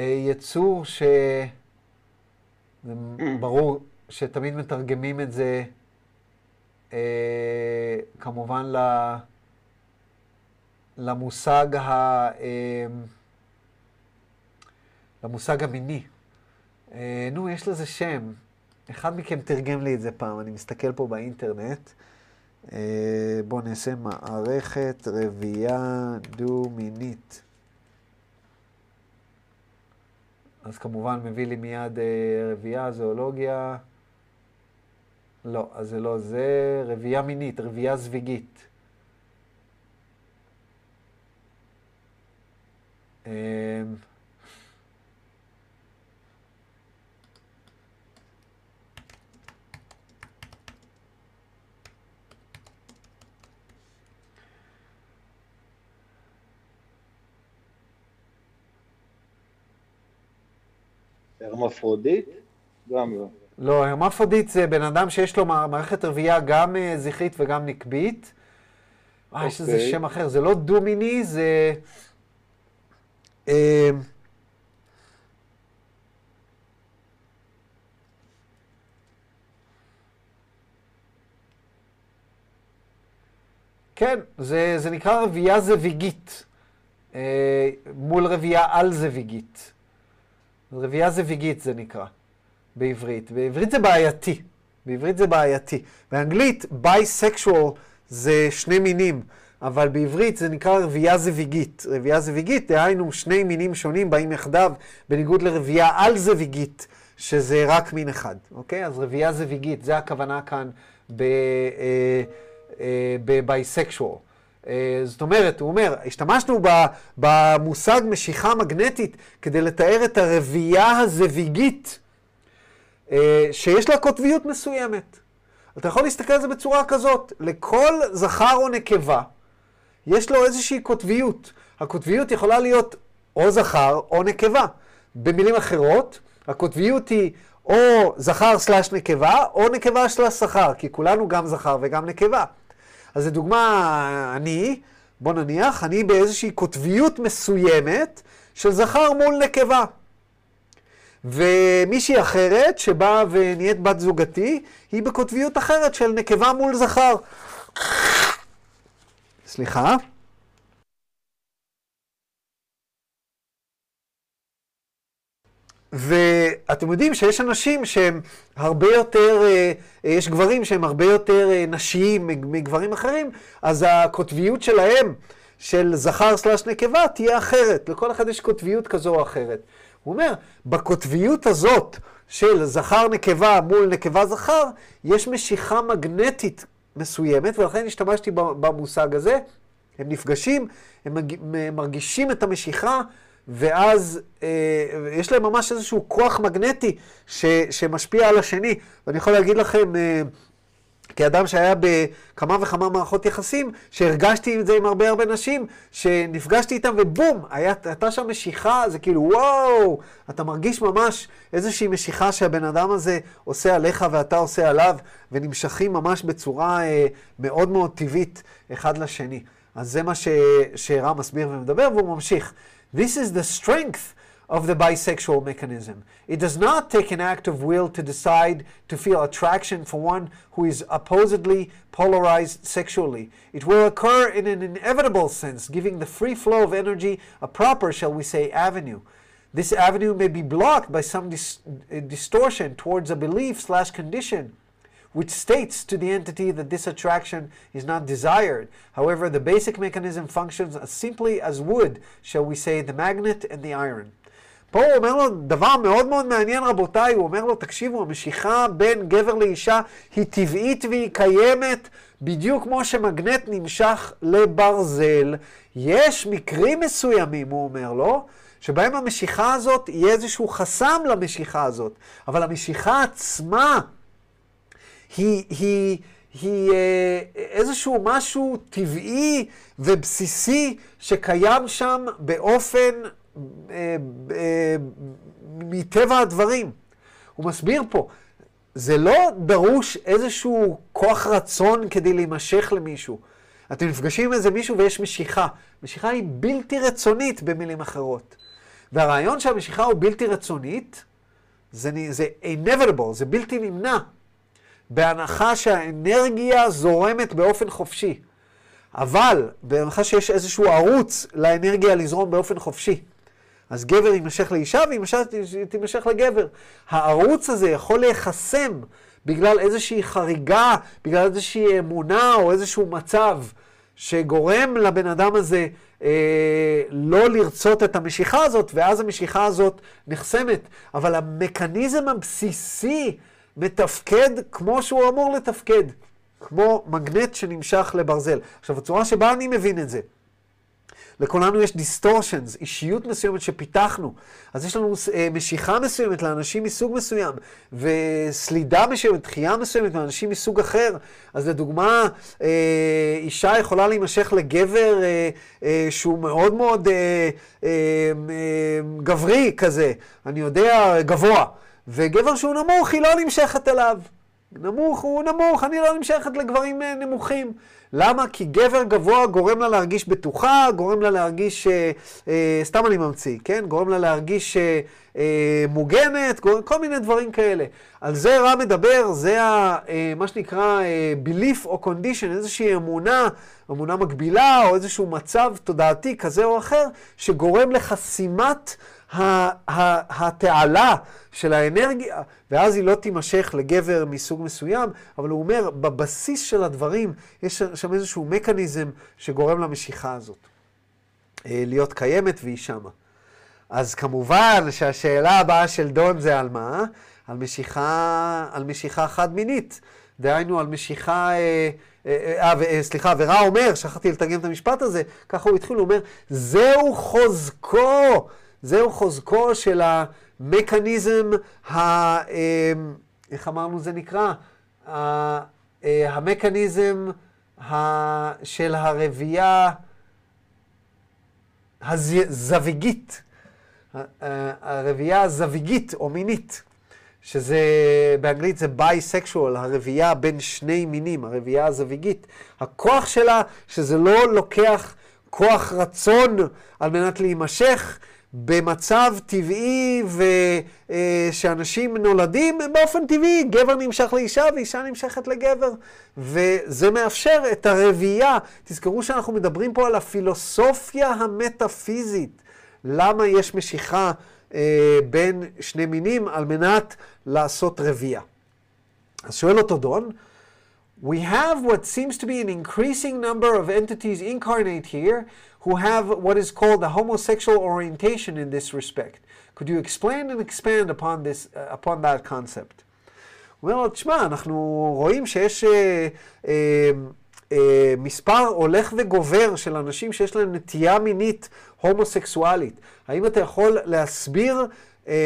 יצור ש... זה ברור שתמיד מתרגמים את זה אה, כמובן ל... למושג, ה... אה, למושג המיני. אה, נו, יש לזה שם. אחד מכם תרגם לי את זה פעם, אני מסתכל פה באינטרנט. אה, בואו נעשה מערכת רבייה דו-מינית. אז כמובן מביא לי מיד אה, רבייה, זואולוגיה. לא, אז זה לא זה, רבייה מינית, רבייה זוויגית. אמ, הרמפרודיט? גם לא. לא, הרמפרודיט זה בן אדם שיש לו מערכת רבייה גם אה, זכרית וגם נקבית. אה, יש איזה אוקיי. שם אחר, זה לא דו-מיני, זה... אה, כן, זה, זה נקרא רבייה זיווגית, אה, מול רבייה על-זוויגית. רבייה זוויגית זה נקרא, בעברית. בעברית זה בעייתי. בעברית זה בעייתי. באנגלית, ביסקשואל זה שני מינים, אבל בעברית זה נקרא רבייה זוויגית. רבייה זוויגית, דהיינו שני מינים שונים באים יחדיו, בניגוד לרבייה על-זוויגית, שזה רק מין אחד, אוקיי? אז רבייה זוויגית, זה הכוונה כאן ב... אה, בבייסקשואל. אה, זאת אומרת, הוא אומר, השתמשנו במושג משיכה מגנטית כדי לתאר את הרבייה הזוויגית, אה, שיש לה קוטביות מסוימת. אתה יכול להסתכל על זה בצורה כזאת, לכל זכר או נקבה יש לו איזושהי קוטביות. הקוטביות יכולה להיות או זכר או נקבה. במילים אחרות, הקוטביות היא או זכר סלש נקבה, או נקבה סלש זכר, כי כולנו גם זכר וגם נקבה. אז לדוגמה, אני, בוא נניח, אני באיזושהי קוטביות מסוימת של זכר מול נקבה. ומישהי אחרת, שבאה ונהיית בת זוגתי, היא בקוטביות אחרת של נקבה מול זכר. סליחה. ואתם יודעים שיש אנשים שהם הרבה יותר, אה, יש גברים שהם הרבה יותר אה, נשיים מגברים אחרים, אז הקוטביות שלהם, של זכר סלש נקבה, תהיה אחרת. לכל אחד יש קוטביות כזו או אחרת. הוא אומר, בקוטביות הזאת של זכר נקבה מול נקבה זכר, יש משיכה מגנטית מסוימת, ולכן השתמשתי במושג הזה. הם נפגשים, הם מרגישים את המשיכה, ואז אה, יש להם ממש איזשהו כוח מגנטי ש, שמשפיע על השני. ואני יכול להגיד לכם, אה, כאדם שהיה בכמה וכמה מערכות יחסים, שהרגשתי את זה עם הרבה הרבה נשים, שנפגשתי איתם ובום, הייתה שם משיכה, זה כאילו וואו, אתה מרגיש ממש איזושהי משיכה שהבן אדם הזה עושה עליך ואתה עושה עליו, ונמשכים ממש בצורה אה, מאוד מאוד טבעית אחד לשני. אז זה מה שרם מסביר ומדבר, והוא ממשיך. This is the strength of the bisexual mechanism. It does not take an act of will to decide to feel attraction for one who is opposedly polarized sexually. It will occur in an inevitable sense, giving the free flow of energy a proper, shall we say, avenue. This avenue may be blocked by some dis- uh, distortion towards a belief slash condition which states to the entity that this attraction is not desired. However, the basic mechanism functions as simply as would, shall we say, the magnet and the iron. פה הוא אומר לו דבר מאוד מאוד מעניין רבותיי, הוא אומר לו, תקשיבו, המשיכה בין גבר לאישה היא טבעית והיא קיימת בדיוק כמו שמגנט נמשך לברזל. יש מקרים מסוימים, הוא אומר לו, שבהם המשיכה הזאת יהיה איזשהו חסם למשיכה הזאת, אבל המשיכה עצמה היא, היא, היא אה, איזשהו משהו טבעי ובסיסי שקיים שם באופן, אה, אה, מטבע הדברים. הוא מסביר פה, זה לא דרוש איזשהו כוח רצון כדי להימשך למישהו. אתם נפגשים עם איזה מישהו ויש משיכה. משיכה היא בלתי רצונית במילים אחרות. והרעיון שהמשיכה הוא בלתי רצונית, זה, זה inevitable, זה בלתי נמנע. בהנחה שהאנרגיה זורמת באופן חופשי. אבל בהנחה שיש איזשהו ערוץ לאנרגיה לזרום באופן חופשי. אז גבר יימשך לאישה ואישה תימשך לגבר. הערוץ הזה יכול להיחסם בגלל איזושהי חריגה, בגלל איזושהי אמונה או איזשהו מצב שגורם לבן אדם הזה אה, לא לרצות את המשיכה הזאת, ואז המשיכה הזאת נחסמת. אבל המכניזם הבסיסי מתפקד כמו שהוא אמור לתפקד, כמו מגנט שנמשך לברזל. עכשיו, הצורה שבה אני מבין את זה, לכולנו יש דיסטורשנס, אישיות מסוימת שפיתחנו. אז יש לנו אה, משיכה מסוימת לאנשים מסוג מסוים, וסלידה מסוימת, דחייה מסוימת לאנשים מסוג אחר. אז לדוגמה, אה, אישה יכולה להימשך לגבר אה, אה, שהוא מאוד מאוד אה, אה, אה, גברי כזה, אני יודע, גבוה. וגבר שהוא נמוך, היא לא נמשכת אליו. נמוך הוא נמוך, אני לא נמשכת לגברים אה, נמוכים. למה? כי גבר גבוה גורם לה להרגיש בטוחה, גורם לה להרגיש, אה, אה, סתם אני ממציא, כן? גורם לה להרגיש אה, אה, מוגנת, גורם, כל מיני דברים כאלה. על זה רע מדבר, זה ה, אה, מה שנקרא אה, belief או condition, איזושהי אמונה, אמונה מקבילה, או איזשהו מצב תודעתי כזה או אחר, שגורם לחסימת התעלה של האנרגיה, ואז היא לא תימשך לגבר מסוג מסוים, אבל הוא אומר, בבסיס של הדברים יש שם איזשהו מקניזם שגורם למשיכה הזאת אה, להיות קיימת והיא שמה. אז כמובן שהשאלה הבאה של דון זה על מה? על משיכה, על משיכה חד-מינית. דהיינו על משיכה, אה, אה, אה, סליחה, ורע אומר, שכחתי לתרגם את המשפט הזה, ככה הוא התחיל, הוא אומר, זהו חוזקו זהו חוזקו של המכניזם, ה, אה, איך אמרנו זה נקרא? אה, המכניזם של הרבייה הזוויגית, הרבייה הזוויגית או מינית, שזה, באנגלית זה ביסקשואל, הרבייה בין שני מינים, הרבייה הזוויגית. הכוח שלה, שזה לא לוקח כוח רצון על מנת להימשך, במצב טבעי ושאנשים נולדים באופן טבעי, גבר נמשך לאישה ואישה נמשכת לגבר. וזה מאפשר את הרבייה. תזכרו שאנחנו מדברים פה על הפילוסופיה המטאפיזית. למה יש משיכה אה, בין שני מינים על מנת לעשות רבייה. אז שואל אותו דון, We have what seems to be an increasing number of entities incarnate here who have what is called a homosexual orientation in this respect. Could you explain and expand upon, this, uh, upon that concept? הוא אומר לו, תשמע, אנחנו רואים שיש אה, אה, אה, מספר הולך וגובר של אנשים שיש להם נטייה מינית הומוסקסואלית. האם אתה יכול להסביר אה,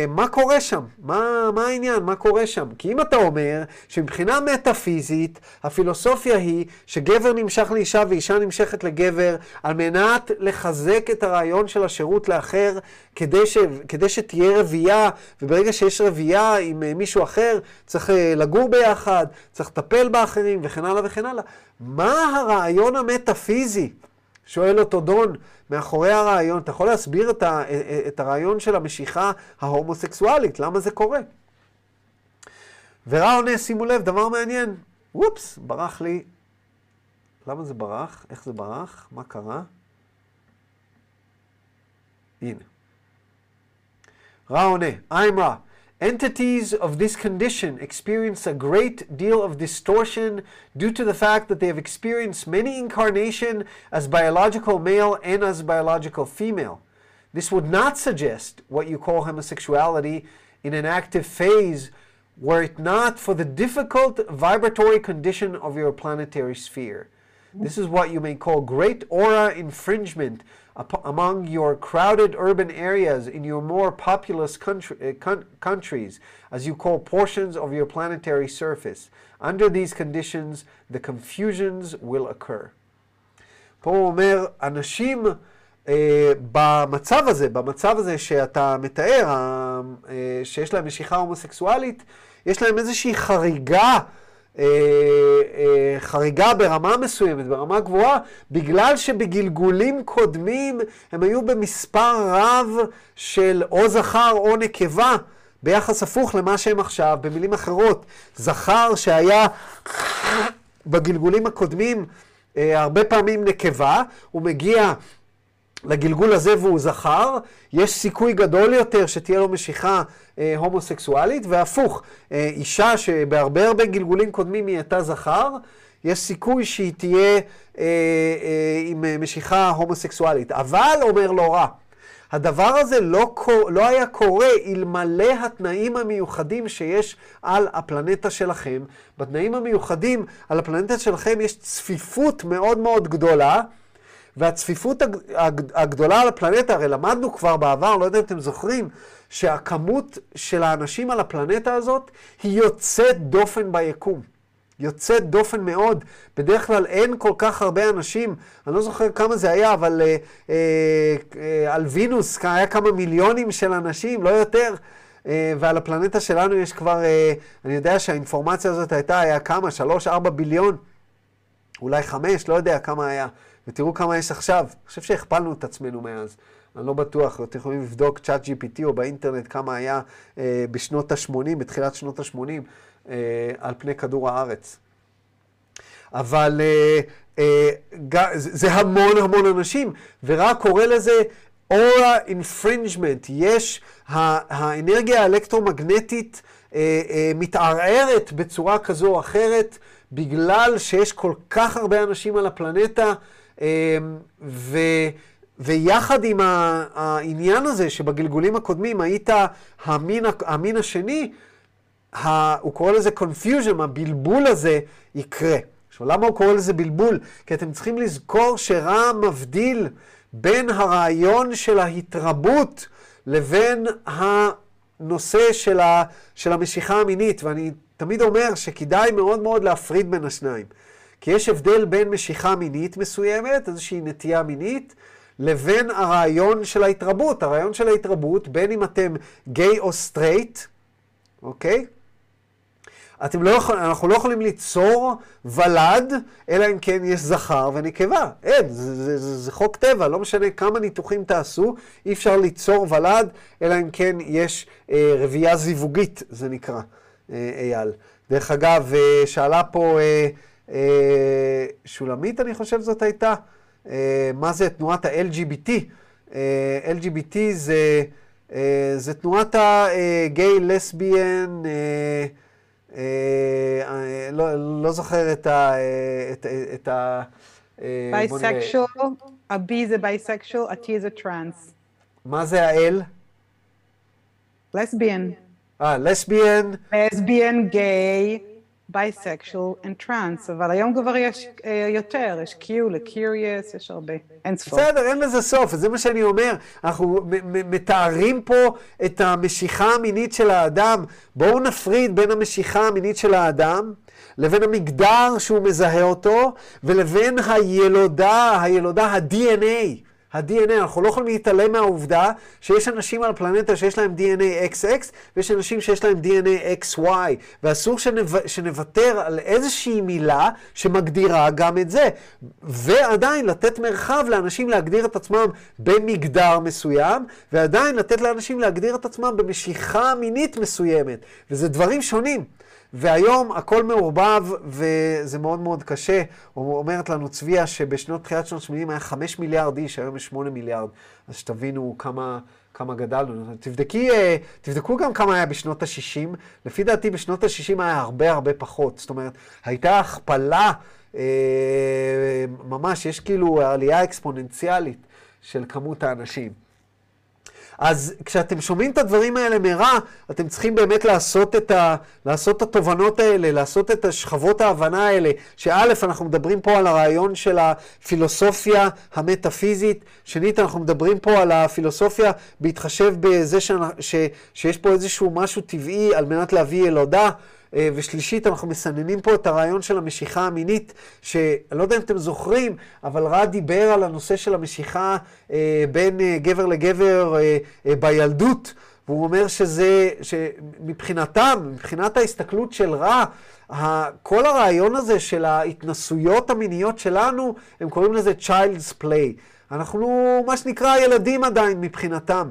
מה קורה שם? מה, מה העניין? מה קורה שם? כי אם אתה אומר שמבחינה מטאפיזית, הפילוסופיה היא שגבר נמשך לאישה ואישה נמשכת לגבר על מנת לחזק את הרעיון של השירות לאחר כדי, ש, כדי שתהיה רבייה, וברגע שיש רבייה עם אה, מישהו אחר, צריך אה, לגור ביחד, צריך לטפל באחרים וכן הלאה וכן הלאה. מה הרעיון המטאפיזי? שואל אותו דון, מאחורי הרעיון, אתה יכול להסביר את, ה, את הרעיון של המשיכה ההומוסקסואלית, למה זה קורה? ורע עונה, שימו לב, דבר מעניין, וופס, ברח לי. למה זה ברח? איך זה ברח? מה קרה? הנה. רע עונה, I'm רע. Entities of this condition experience a great deal of distortion due to the fact that they have experienced many incarnation as biological male and as biological female. This would not suggest what you call homosexuality in an active phase were it not for the difficult vibratory condition of your planetary sphere. This is what you may call great aura infringement among your crowded urban areas in your more populous country, uh, countries, as you call portions of your planetary surface. Under these conditions, the confusions will occur. פה הוא אומר, אנשים אה, במצב הזה, במצב הזה שאתה מתאר, אה, שיש להם משיכה הומוסקסואלית, יש להם איזושהי חריגה אה, אה, חריגה ברמה מסוימת, ברמה גבוהה, בגלל שבגלגולים קודמים הם היו במספר רב של או זכר או נקבה. ביחס הפוך למה שהם עכשיו, במילים אחרות, זכר שהיה בגלגולים הקודמים אה, הרבה פעמים נקבה, הוא מגיע לגלגול הזה והוא זכר, יש סיכוי גדול יותר שתהיה לו משיכה אה, הומוסקסואלית, והפוך, אה, אישה שבהרבה הרבה גלגולים קודמים היא הייתה זכר, יש סיכוי שהיא תהיה אה, אה, עם אה, משיכה הומוסקסואלית. אבל, אומר לא רע, הדבר הזה לא, לא היה קורה אלמלא התנאים המיוחדים שיש על הפלנטה שלכם. בתנאים המיוחדים על הפלנטה שלכם יש צפיפות מאוד מאוד גדולה. והצפיפות הג- הג- הגדולה על הפלנטה, הרי למדנו כבר בעבר, לא יודע אם אתם זוכרים, שהכמות של האנשים על הפלנטה הזאת היא יוצאת דופן ביקום. יוצאת דופן מאוד. בדרך כלל אין כל כך הרבה אנשים, אני לא זוכר כמה זה היה, אבל אה, אה, אה, על וינוס היה כמה מיליונים של אנשים, לא יותר. אה, ועל הפלנטה שלנו יש כבר, אה, אני יודע שהאינפורמציה הזאת הייתה, היה כמה? שלוש, ארבע ביליון? אולי חמש, לא יודע כמה היה. ותראו כמה יש עכשיו. אני חושב שהכפלנו את עצמנו מאז. אני לא בטוח, אתם יכולים לבדוק צ'אט GPT או באינטרנט כמה היה אה, בשנות ה-80, בתחילת שנות ה-80, אה, על פני כדור הארץ. אבל אה, זה המון המון אנשים, ורא קורא לזה aura infringement. יש, האנרגיה האלקטרומגנטית מתערערת בצורה כזו או אחרת, בגלל שיש כל כך הרבה אנשים על הפלנטה, ו... ויחד עם העניין הזה שבגלגולים הקודמים היית המין, המין השני, הוא קורא לזה confusion, הבלבול הזה יקרה. עכשיו, למה הוא קורא לזה בלבול? כי אתם צריכים לזכור שרע מבדיל בין הרעיון של ההתרבות לבין הנושא של, ה, של המשיכה המינית, ואני תמיד אומר שכדאי מאוד מאוד להפריד בין השניים. כי יש הבדל בין משיכה מינית מסוימת, איזושהי נטייה מינית, לבין הרעיון של ההתרבות. הרעיון של ההתרבות, בין אם אתם גיי או straight, אוקיי? אתם לא יכול, אנחנו לא יכולים ליצור ולד, אלא אם כן יש זכר ונקבה. אין, זה, זה, זה, זה חוק טבע, לא משנה כמה ניתוחים תעשו, אי אפשר ליצור ולד, אלא אם כן יש אה, רבייה זיווגית, זה נקרא, אה, אייל. דרך אגב, אה, שאלה פה אה, שולמית, אני חושב זאת הייתה, אה, מה זה תנועת ה-LGBT? אה, LGBT זה, אה, זה תנועת הגיי, לסביאן, אה, אה, אה, לא, לא זוכר את ה... אה, את, את ה אה, בוא נראה. Bisexual, a B זה bisexual, a T זה trans. מה זה האל? Lesbian, אה, לסביאן, lesbian, gay, bisexual and אבל היום כבר יש אה, יותר, יש Q ל-curious, יש הרבה, אין ספור. בסדר, אין לזה סוף, זה מה שאני אומר. אנחנו מתארים פה את המשיכה המינית של האדם. בואו נפריד בין המשיכה המינית של האדם לבין המגדר שהוא מזהה אותו, ולבין הילודה, הילודה, ה-DNA. ה-DNA, אנחנו לא יכולים להתעלם מהעובדה שיש אנשים על הפלנטה שיש להם DNA XX, ויש אנשים שיש להם DNA XY, ואסור שנוו... שנוותר על איזושהי מילה שמגדירה גם את זה. ועדיין לתת מרחב לאנשים להגדיר את עצמם במגדר מסוים, ועדיין לתת לאנשים להגדיר את עצמם במשיכה מינית מסוימת. וזה דברים שונים. והיום הכל מעורבב וזה מאוד מאוד קשה. אומרת לנו צביה שבשנות תחילת שנות 80 היה 5 מיליארד איש, היום יש 8 מיליארד. אז שתבינו כמה, כמה גדלנו. תבדקי, אה, תבדקו גם כמה היה בשנות ה-60. לפי דעתי בשנות ה-60 היה הרבה הרבה פחות. זאת אומרת, הייתה הכפלה, אה, ממש, יש כאילו עלייה אקספוננציאלית של כמות האנשים. אז כשאתם שומעים את הדברים האלה מרע, אתם צריכים באמת לעשות את, ה, לעשות את התובנות האלה, לעשות את השכבות ההבנה האלה, שא', אנחנו מדברים פה על הרעיון של הפילוסופיה המטאפיזית, שנית, אנחנו מדברים פה על הפילוסופיה בהתחשב בזה ש, ש, שיש פה איזשהו משהו טבעי על מנת להביא ילודה. ושלישית, אנחנו מסננים פה את הרעיון של המשיכה המינית, שאני לא יודע אם אתם זוכרים, אבל רע דיבר על הנושא של המשיכה אה, בין אה, גבר לגבר אה, אה, בילדות, והוא אומר שזה, שמבחינתם, מבחינת ההסתכלות של רע, כל הרעיון הזה של ההתנסויות המיניות שלנו, הם קוראים לזה Child's Play. אנחנו, מה שנקרא, ילדים עדיין מבחינתם.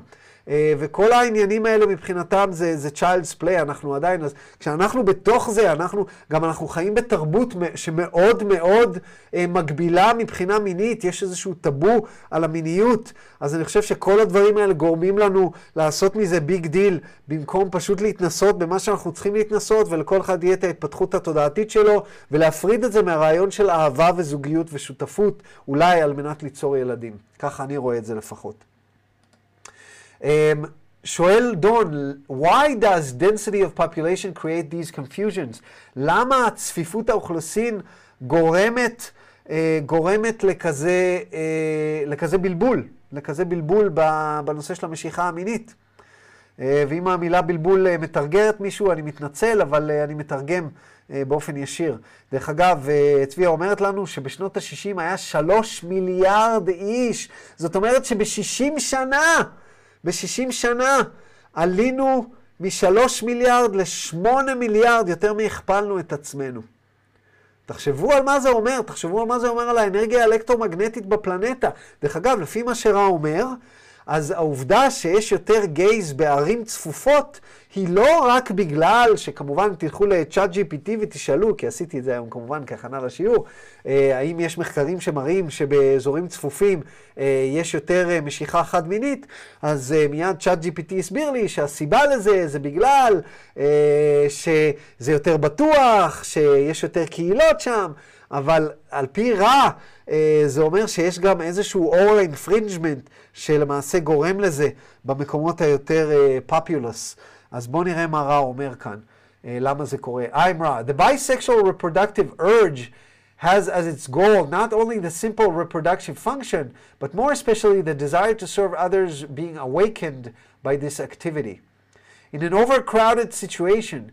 וכל העניינים האלה מבחינתם זה, זה child's play, אנחנו עדיין, אז כשאנחנו בתוך זה, אנחנו, גם אנחנו חיים בתרבות שמאוד מאוד מגבילה מבחינה מינית, יש איזשהו טאבו על המיניות, אז אני חושב שכל הדברים האלה גורמים לנו לעשות מזה big deal, במקום פשוט להתנסות במה שאנחנו צריכים להתנסות, ולכל אחד יהיה את ההתפתחות התודעתית שלו, ולהפריד את זה מהרעיון של אהבה וזוגיות ושותפות, אולי על מנת ליצור ילדים. ככה אני רואה את זה לפחות. Um, שואל דון, why does density of population create these confusions? למה צפיפות האוכלוסין גורמת uh, גורמת לכזה, אה, לכזה בלבול, לכזה בלבול בנושא של המשיכה המינית. אה, ואם המילה בלבול אה, מתרגרת מישהו, אני מתנצל, אבל אה, אני מתרגם אה, באופן ישיר. דרך אגב, אה, צביה אומרת לנו שבשנות ה-60 היה שלוש מיליארד איש. זאת אומרת שב-60 שנה, ב-60 שנה, עלינו משלוש מיליארד לשמונה מיליארד, יותר מהכפלנו את עצמנו. תחשבו על מה זה אומר, תחשבו על מה זה אומר על האנרגיה האלקטרומגנטית בפלנטה. דרך אגב, לפי מה שרע אומר, אז העובדה שיש יותר גייז בערים צפופות, היא לא רק בגלל שכמובן תלכו ל-chat GPT ותשאלו, כי עשיתי את זה היום כמובן כהכנה לשיעור, אה, האם יש מחקרים שמראים שבאזורים צפופים אה, יש יותר אה, משיכה חד-מינית, אז אה, מיד chat GPT הסביר לי שהסיבה לזה זה בגלל שזה יותר בטוח, שיש יותר קהילות שם, אבל על פי רע, זה אומר שיש גם איזשהו oral infringement שלמעשה גורם לזה במקומות היותר פופולוס. אז בואו נראה מה רע אומר כאן, אה, למה זה קורה. I'm רע. The bisexual reproductive urge has as its goal not only the simple reproductive function, but more especially the desire to serve others being awakened by this activity. In an overcrowded situation,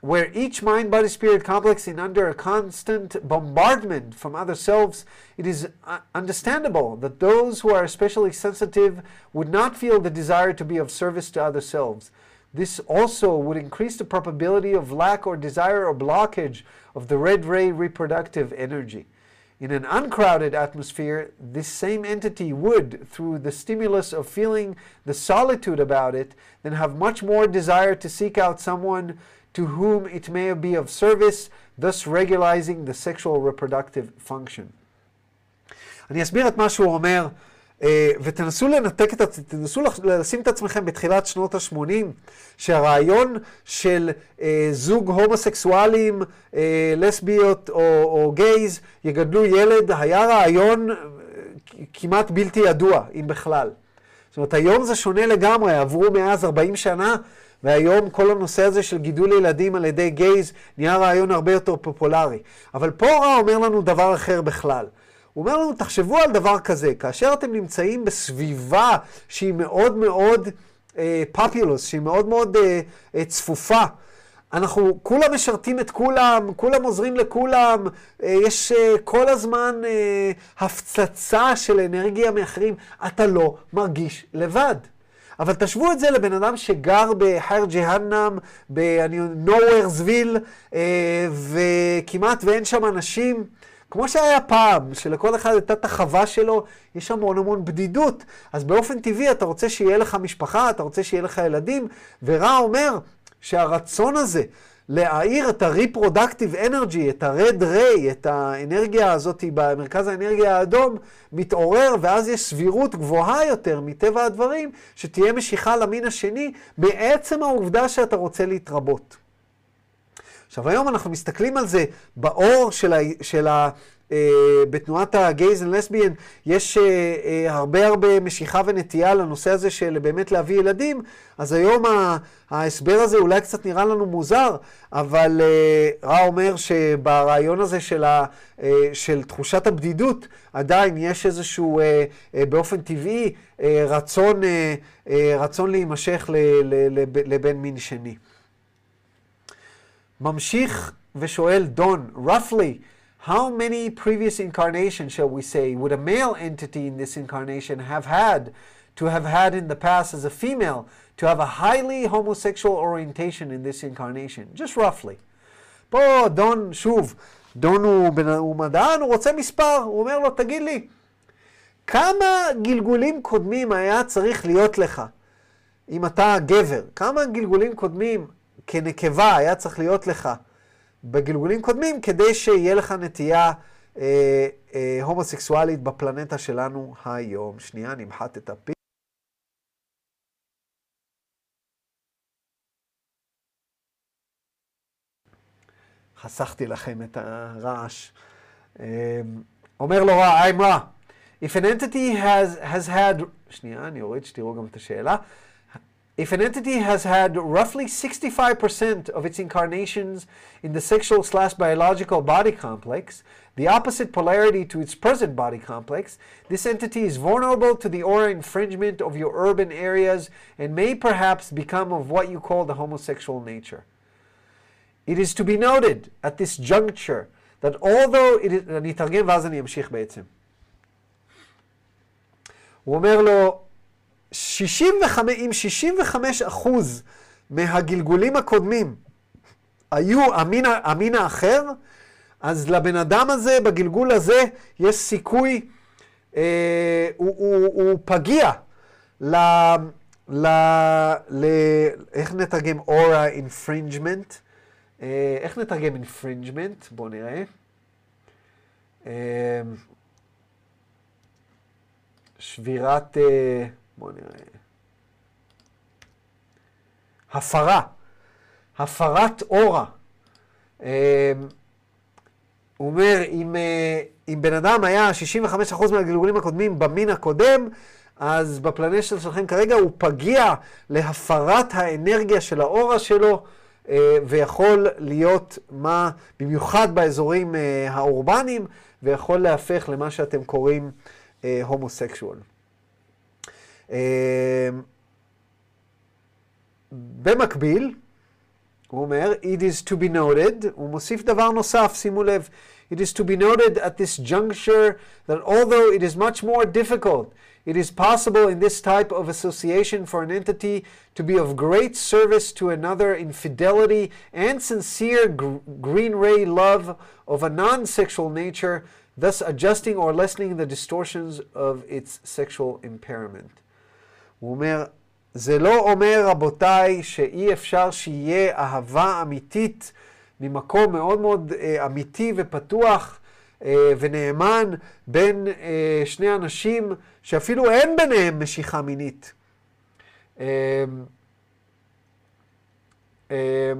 where each mind body spirit complex is under a constant bombardment from other selves, it is uh, understandable that those who are especially sensitive would not feel the desire to be of service to other selves. This also would increase the probability of lack or desire or blockage of the red ray reproductive energy. In an uncrowded atmosphere, this same entity would, through the stimulus of feeling the solitude about it, then have much more desire to seek out someone to whom it may be of service, thus regularizing the sexual reproductive function. אני אסביר את מה שהוא אומר, אה, ותנסו לנתק את, תנסו לשים את עצמכם בתחילת שנות ה-80, שהרעיון של אה, זוג הומוסקסואלים, אה, לסביות או, או גייז, יגדלו ילד, היה רעיון אה, כמעט בלתי ידוע, אם בכלל. זאת אומרת, היום זה שונה לגמרי, עברו מאז 40 שנה, והיום כל הנושא הזה של גידול ילדים על ידי גייז נהיה רעיון הרבה יותר פופולרי. אבל פה רע אומר לנו דבר אחר בכלל. הוא אומר לנו, תחשבו על דבר כזה, כאשר אתם נמצאים בסביבה שהיא מאוד מאוד פופולוס, שהיא מאוד מאוד אה, אה, צפופה, אנחנו כולם משרתים את כולם, כולם עוזרים לכולם, אה, יש אה, כל הזמן אה, הפצצה של אנרגיה מאחרים, אתה לא מרגיש לבד. אבל תשוו את זה לבן אדם שגר בחיר ג'הנם, ב-nowheresville, וכמעט ואין שם אנשים. כמו שהיה פעם, שלכל אחד הייתה את החווה שלו, יש המון המון בדידות. אז באופן טבעי אתה רוצה שיהיה לך משפחה, אתה רוצה שיהיה לך ילדים, ורע אומר שהרצון הזה להעיר את ה-reproductive energy, את ה-red ray, את האנרגיה הזאת במרכז האנרגיה האדום, מתעורר, ואז יש סבירות גבוהה יותר מטבע הדברים, שתהיה משיכה למין השני, בעצם העובדה שאתה רוצה להתרבות. עכשיו, היום אנחנו מסתכלים על זה באור של ה... של ה אה, בתנועת הגייז ולסביאן יש אה, אה, הרבה הרבה משיכה ונטייה לנושא הזה של באמת להביא ילדים, אז היום ה- ההסבר הזה אולי קצת נראה לנו מוזר, אבל אה, רע אומר שברעיון הזה של, ה, אה, של תחושת הבדידות, עדיין יש איזשהו, אה, אה, באופן טבעי, אה, רצון, אה, אה, רצון להימשך ל, ל, לב, לבן מין שני. ממשיך ושואל דון, roughly, how many previous incarnations, shall we say, would a male entity in this incarnation have had to have had in the past as a female to have a highly homosexual orientation in this incarnation? Just roughly. פה דון, שוב, דון הוא, בן- הוא מדען, הוא רוצה מספר, הוא אומר לו, תגיד לי, כמה גלגולים קודמים היה צריך להיות לך, אם אתה גבר, כמה גלגולים קודמים כנקבה היה צריך להיות לך בגלגולים קודמים כדי שיהיה לך נטייה אה, אה, הומוסקסואלית בפלנטה שלנו היום. שנייה, נמחט את הפי. חסכתי לכם את הרעש. אה, אומר לו רע, I'm רע. If an entity has, has had, שנייה, אני אוריד שתראו גם את השאלה. if an entity has had roughly 65% of its incarnations in the sexual slash biological body complex, the opposite polarity to its present body complex, this entity is vulnerable to the aura infringement of your urban areas and may perhaps become of what you call the homosexual nature. It is to be noted at this juncture that although it is... אני אתרגם ואז אני אמשיך בעצם. הוא אומר לו, 65, אם 65 אחוז מהגלגולים הקודמים היו המין, המין האחר, אז לבן אדם הזה, בגלגול הזה, יש סיכוי, אה, הוא, הוא, הוא פגיע ל... ל... ל... איך נתרגם aura infringement? איך נתרגם infringement? בואו נראה. אה, שבירת... אה, בואו נראה. הפרה. הפרת אורה. אה, הוא אומר, אם, אה, אם בן אדם היה 65% מהגלגולים הקודמים במין הקודם, אז בפלנט שלכם כרגע הוא פגיע להפרת האנרגיה של האורה שלו, אה, ויכול להיות מה, במיוחד באזורים האורבניים, ויכול להפך למה שאתם קוראים הומוסקשואל. במקביל, הוא אומר, it is to be noted, הוא מוסיף דבר נוסף, שימו לב, it is to be noted at this juncture that although it is much more difficult, it is possible in this type of association for an entity to be of great service to another in fidelity and sincere gr- green ray love of a non sexual nature, thus adjusting or lessening the distortions of its sexual impairment. הוא אומר, זה לא אומר, רבותיי, שאי אפשר שיהיה אהבה אמיתית ממקום מאוד מאוד אה, אמיתי ופתוח אה, ונאמן בין אה, שני אנשים שאפילו אין ביניהם משיכה מינית. אה, אה,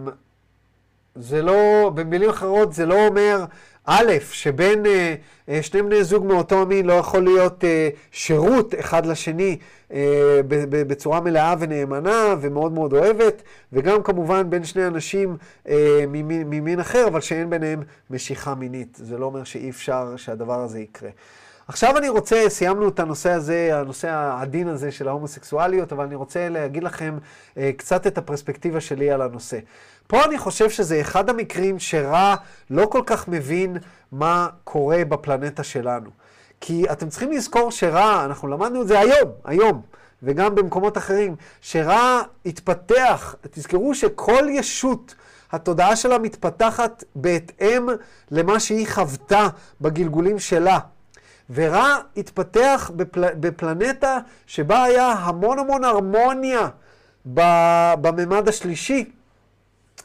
זה לא, במילים אחרות, זה לא אומר, א', שבין אה, אה, שני בני זוג מאותו מין לא יכול להיות אה, שירות אחד לשני אה, בצורה מלאה ונאמנה ומאוד מאוד אוהבת, וגם כמובן בין שני אנשים אה, ממין, ממין אחר, אבל שאין ביניהם משיכה מינית. זה לא אומר שאי אפשר שהדבר הזה יקרה. עכשיו אני רוצה, סיימנו את הנושא הזה, הנושא העדין הזה של ההומוסקסואליות, אבל אני רוצה להגיד לכם אה, קצת את הפרספקטיבה שלי על הנושא. פה אני חושב שזה אחד המקרים שרע לא כל כך מבין מה קורה בפלנטה שלנו. כי אתם צריכים לזכור שרע, אנחנו למדנו את זה היום, היום, וגם במקומות אחרים, שרע התפתח, תזכרו שכל ישות, התודעה שלה מתפתחת בהתאם למה שהיא חוותה בגלגולים שלה. ורע התפתח בפל... בפלנטה שבה היה המון המון הרמוניה בממד השלישי,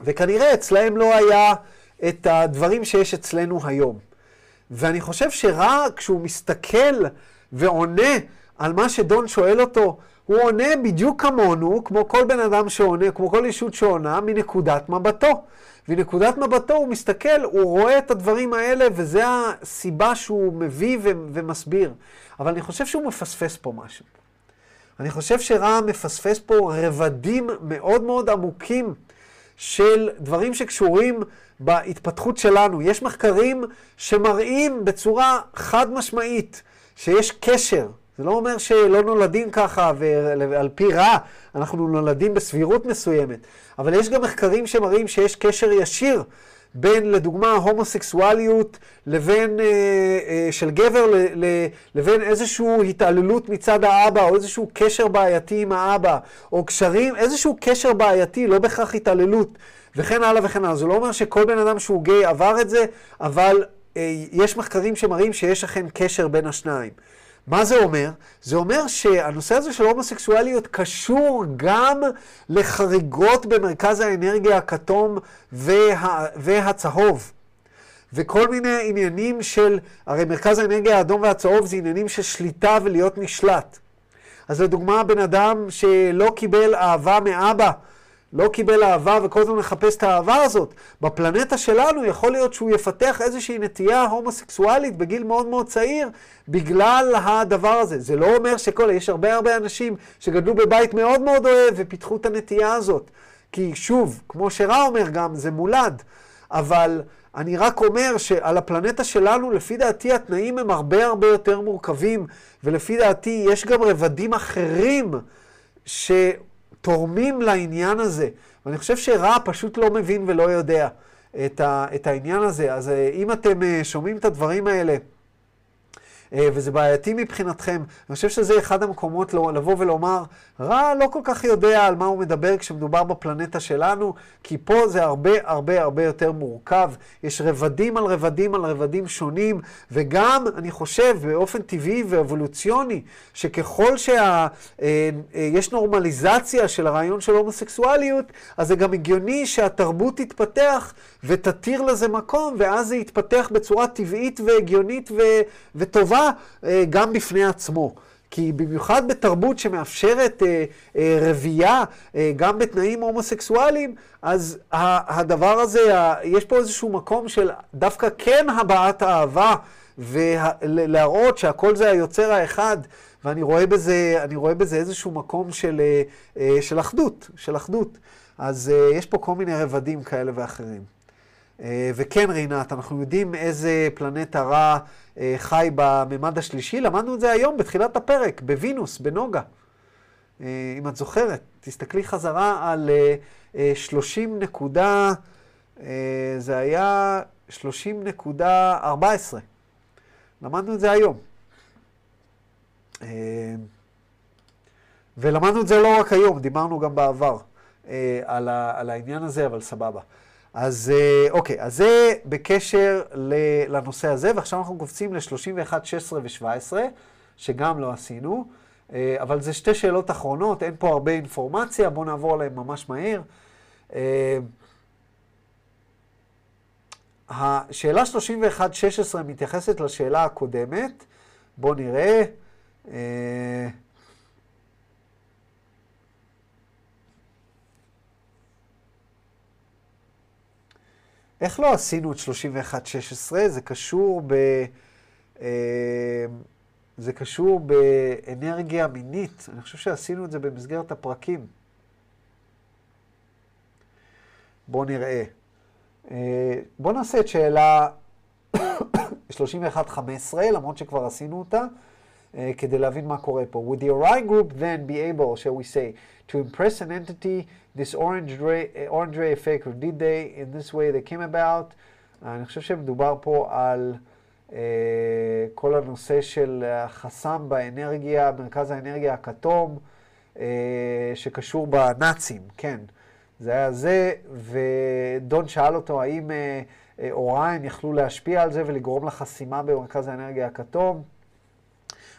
וכנראה אצלהם לא היה את הדברים שיש אצלנו היום. ואני חושב שרע, כשהוא מסתכל ועונה על מה שדון שואל אותו, הוא עונה בדיוק כמונו, כמו כל בן אדם שעונה, כמו כל ישות שעונה, מנקודת מבטו. מנקודת מבטו הוא מסתכל, הוא רואה את הדברים האלה, וזה הסיבה שהוא מביא ו- ומסביר. אבל אני חושב שהוא מפספס פה משהו. אני חושב שרע מפספס פה רבדים מאוד מאוד עמוקים של דברים שקשורים בהתפתחות שלנו. יש מחקרים שמראים בצורה חד משמעית שיש קשר. זה לא אומר שלא נולדים ככה ועל פי רע אנחנו נולדים בסבירות מסוימת, אבל יש גם מחקרים שמראים שיש קשר ישיר בין, לדוגמה, הומוסקסואליות לבין, אה, אה, של גבר ל, ל, לבין איזושהי התעללות מצד האבא, או איזשהו קשר בעייתי עם האבא, או קשרים, איזשהו קשר בעייתי, לא בהכרח התעללות, וכן הלאה וכן הלאה. זה לא אומר שכל בן אדם שהוא גיי עבר את זה, אבל אה, יש מחקרים שמראים שיש אכן קשר בין השניים. מה זה אומר? זה אומר שהנושא הזה של הומוסקסואליות קשור גם לחריגות במרכז האנרגיה הכתום וה, והצהוב. וכל מיני עניינים של, הרי מרכז האנרגיה האדום והצהוב זה עניינים של שליטה ולהיות נשלט. אז לדוגמה, בן אדם שלא קיבל אהבה מאבא, לא קיבל אהבה וכל הזמן מחפש את האהבה הזאת. בפלנטה שלנו יכול להיות שהוא יפתח איזושהי נטייה הומוסקסואלית בגיל מאוד מאוד צעיר בגלל הדבר הזה. זה לא אומר שכל, יש הרבה הרבה אנשים שגדלו בבית מאוד מאוד אוהב ופיתחו את הנטייה הזאת. כי שוב, כמו שרע אומר גם, זה מולד. אבל אני רק אומר שעל הפלנטה שלנו, לפי דעתי, התנאים הם הרבה הרבה יותר מורכבים, ולפי דעתי יש גם רבדים אחרים שתורמים לעניין הזה. ואני חושב שרע פשוט לא מבין ולא יודע את, ה, את העניין הזה. אז אה, אם אתם אה, שומעים את הדברים האלה, וזה בעייתי מבחינתכם. אני חושב שזה אחד המקומות לבוא ולומר, רע לא כל כך יודע על מה הוא מדבר כשמדובר בפלנטה שלנו, כי פה זה הרבה הרבה הרבה יותר מורכב. יש רבדים על רבדים על רבדים שונים, וגם, אני חושב, באופן טבעי ואבולוציוני, שככל שיש אה, אה, נורמליזציה של הרעיון של הומוסקסואליות, אז זה גם הגיוני שהתרבות תתפתח ותתיר לזה מקום, ואז זה יתפתח בצורה טבעית והגיונית ו- וטובה אה, גם בפני עצמו. כי במיוחד בתרבות שמאפשרת אה, אה, רבייה אה, גם בתנאים הומוסקסואליים, אז הדבר הזה, ה, יש פה איזשהו מקום של דווקא כן הבעת אהבה, ולהראות שהכל זה היוצר האחד, ואני רואה בזה, רואה בזה איזשהו מקום של, אה, אה, של אחדות, של אחדות. אז אה, יש פה כל מיני רבדים כאלה ואחרים. אה, וכן, רינת, אנחנו יודעים איזה פלנטה רע אה, חי בממד השלישי. למדנו את זה היום, בתחילת הפרק, בווינוס, בנוגה. אה, אם את זוכרת, תסתכלי חזרה על 30 נקודה, זה היה 30.14. למדנו את זה היום. ולמדנו את זה לא רק היום, דיברנו גם בעבר על העניין הזה, אבל סבבה. אז אה, אוקיי, אז זה בקשר לנושא הזה, ועכשיו אנחנו קופצים ל-31, 16 ו-17, שגם לא עשינו, אה, אבל זה שתי שאלות אחרונות, אין פה הרבה אינפורמציה, בואו נעבור עליהן ממש מהר. אה, השאלה 31-16 מתייחסת לשאלה הקודמת, בואו נראה. איך לא עשינו את 31-16? זה קשור ב... אה, זה קשור באנרגיה מינית. אני חושב שעשינו את זה במסגרת הפרקים. בואו נראה. אה, בואו נעשה את שאלה 31-15, למרות שכבר עשינו אותה, כדי להבין מה קורה פה. Would the Orion group then be able, shall we say, to impress an entity this orange ray, orange ray effect, or did they, in this way they came about? אני חושב שמדובר פה על uh, כל הנושא של החסם באנרגיה, מרכז האנרגיה הכתום, uh, שקשור בנאצים, כן. זה היה זה, ודון שאל אותו האם uh, אוריין יכלו להשפיע על זה ולגרום לחסימה במרכז האנרגיה הכתום.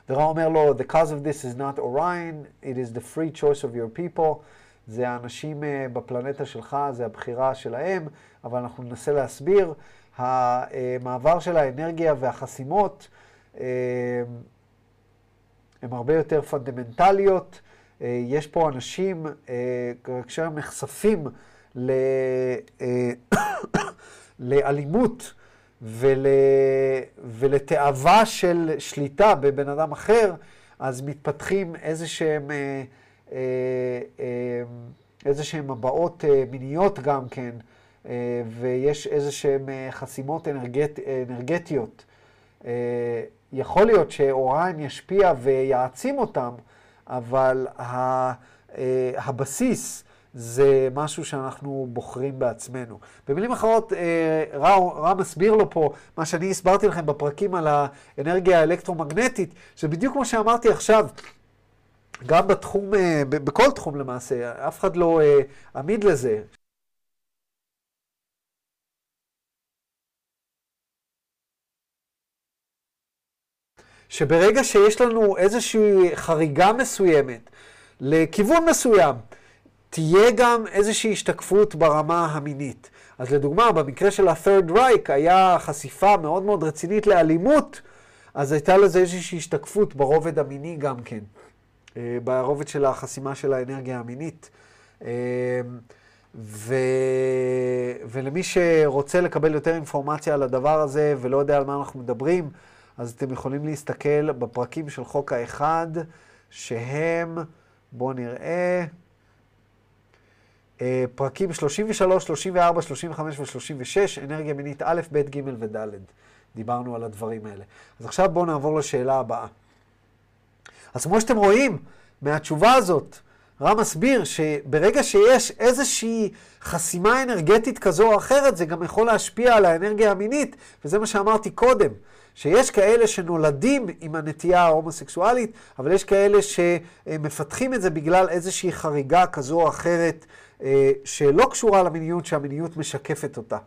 ורע אומר לו, the cause of this is not Orion, it is the free choice of your people. זה האנשים uh, בפלנטה שלך, זה הבחירה שלהם, אבל אנחנו ננסה להסביר. המעבר של האנרגיה והחסימות הן הרבה יותר פונדמנטליות. Uh, יש פה אנשים, כשהם נחשפים ל, לאלימות, ול, ולתאווה של שליטה בבן אדם אחר, אז מתפתחים איזה שהם, אה, אה, אה, איזה שהם הבעות מיניות גם כן, ויש איזה שהם חסימות אנרגט, אנרגטיות. יכול להיות שאוריין ישפיע ויעצים אותם, אבל הבסיס זה משהו שאנחנו בוחרים בעצמנו. במילים אחרות, אה, רע, רע מסביר לו פה מה שאני הסברתי לכם בפרקים על האנרגיה האלקטרומגנטית, זה בדיוק כמו שאמרתי עכשיו. גם בתחום, אה, בכל תחום למעשה, אף אחד לא אה, עמיד לזה. שברגע שיש לנו איזושהי חריגה מסוימת לכיוון מסוים, תהיה גם איזושהי השתקפות ברמה המינית. אז לדוגמה, במקרה של ה-third Reich היה חשיפה מאוד מאוד רצינית לאלימות, אז הייתה לזה איזושהי השתקפות ברובד המיני גם כן, אה, ברובד של החסימה של האנרגיה המינית. אה, ו... ולמי שרוצה לקבל יותר אינפורמציה על הדבר הזה ולא יודע על מה אנחנו מדברים, אז אתם יכולים להסתכל בפרקים של חוק האחד, שהם, בואו נראה, אה, פרקים 33, 34, 35 ו-36, אנרגיה מינית א', ב', ג' וד'. דיברנו על הדברים האלה. אז עכשיו בואו נעבור לשאלה הבאה. אז כמו שאתם רואים מהתשובה הזאת, רם מסביר שברגע שיש איזושהי חסימה אנרגטית כזו או אחרת, זה גם יכול להשפיע על האנרגיה המינית, וזה מה שאמרתי קודם, שיש כאלה שנולדים עם הנטייה ההומוסקסואלית, אבל יש כאלה שמפתחים את זה בגלל איזושהי חריגה כזו או אחרת אה, שלא קשורה למיניות, שהמיניות משקפת אותה.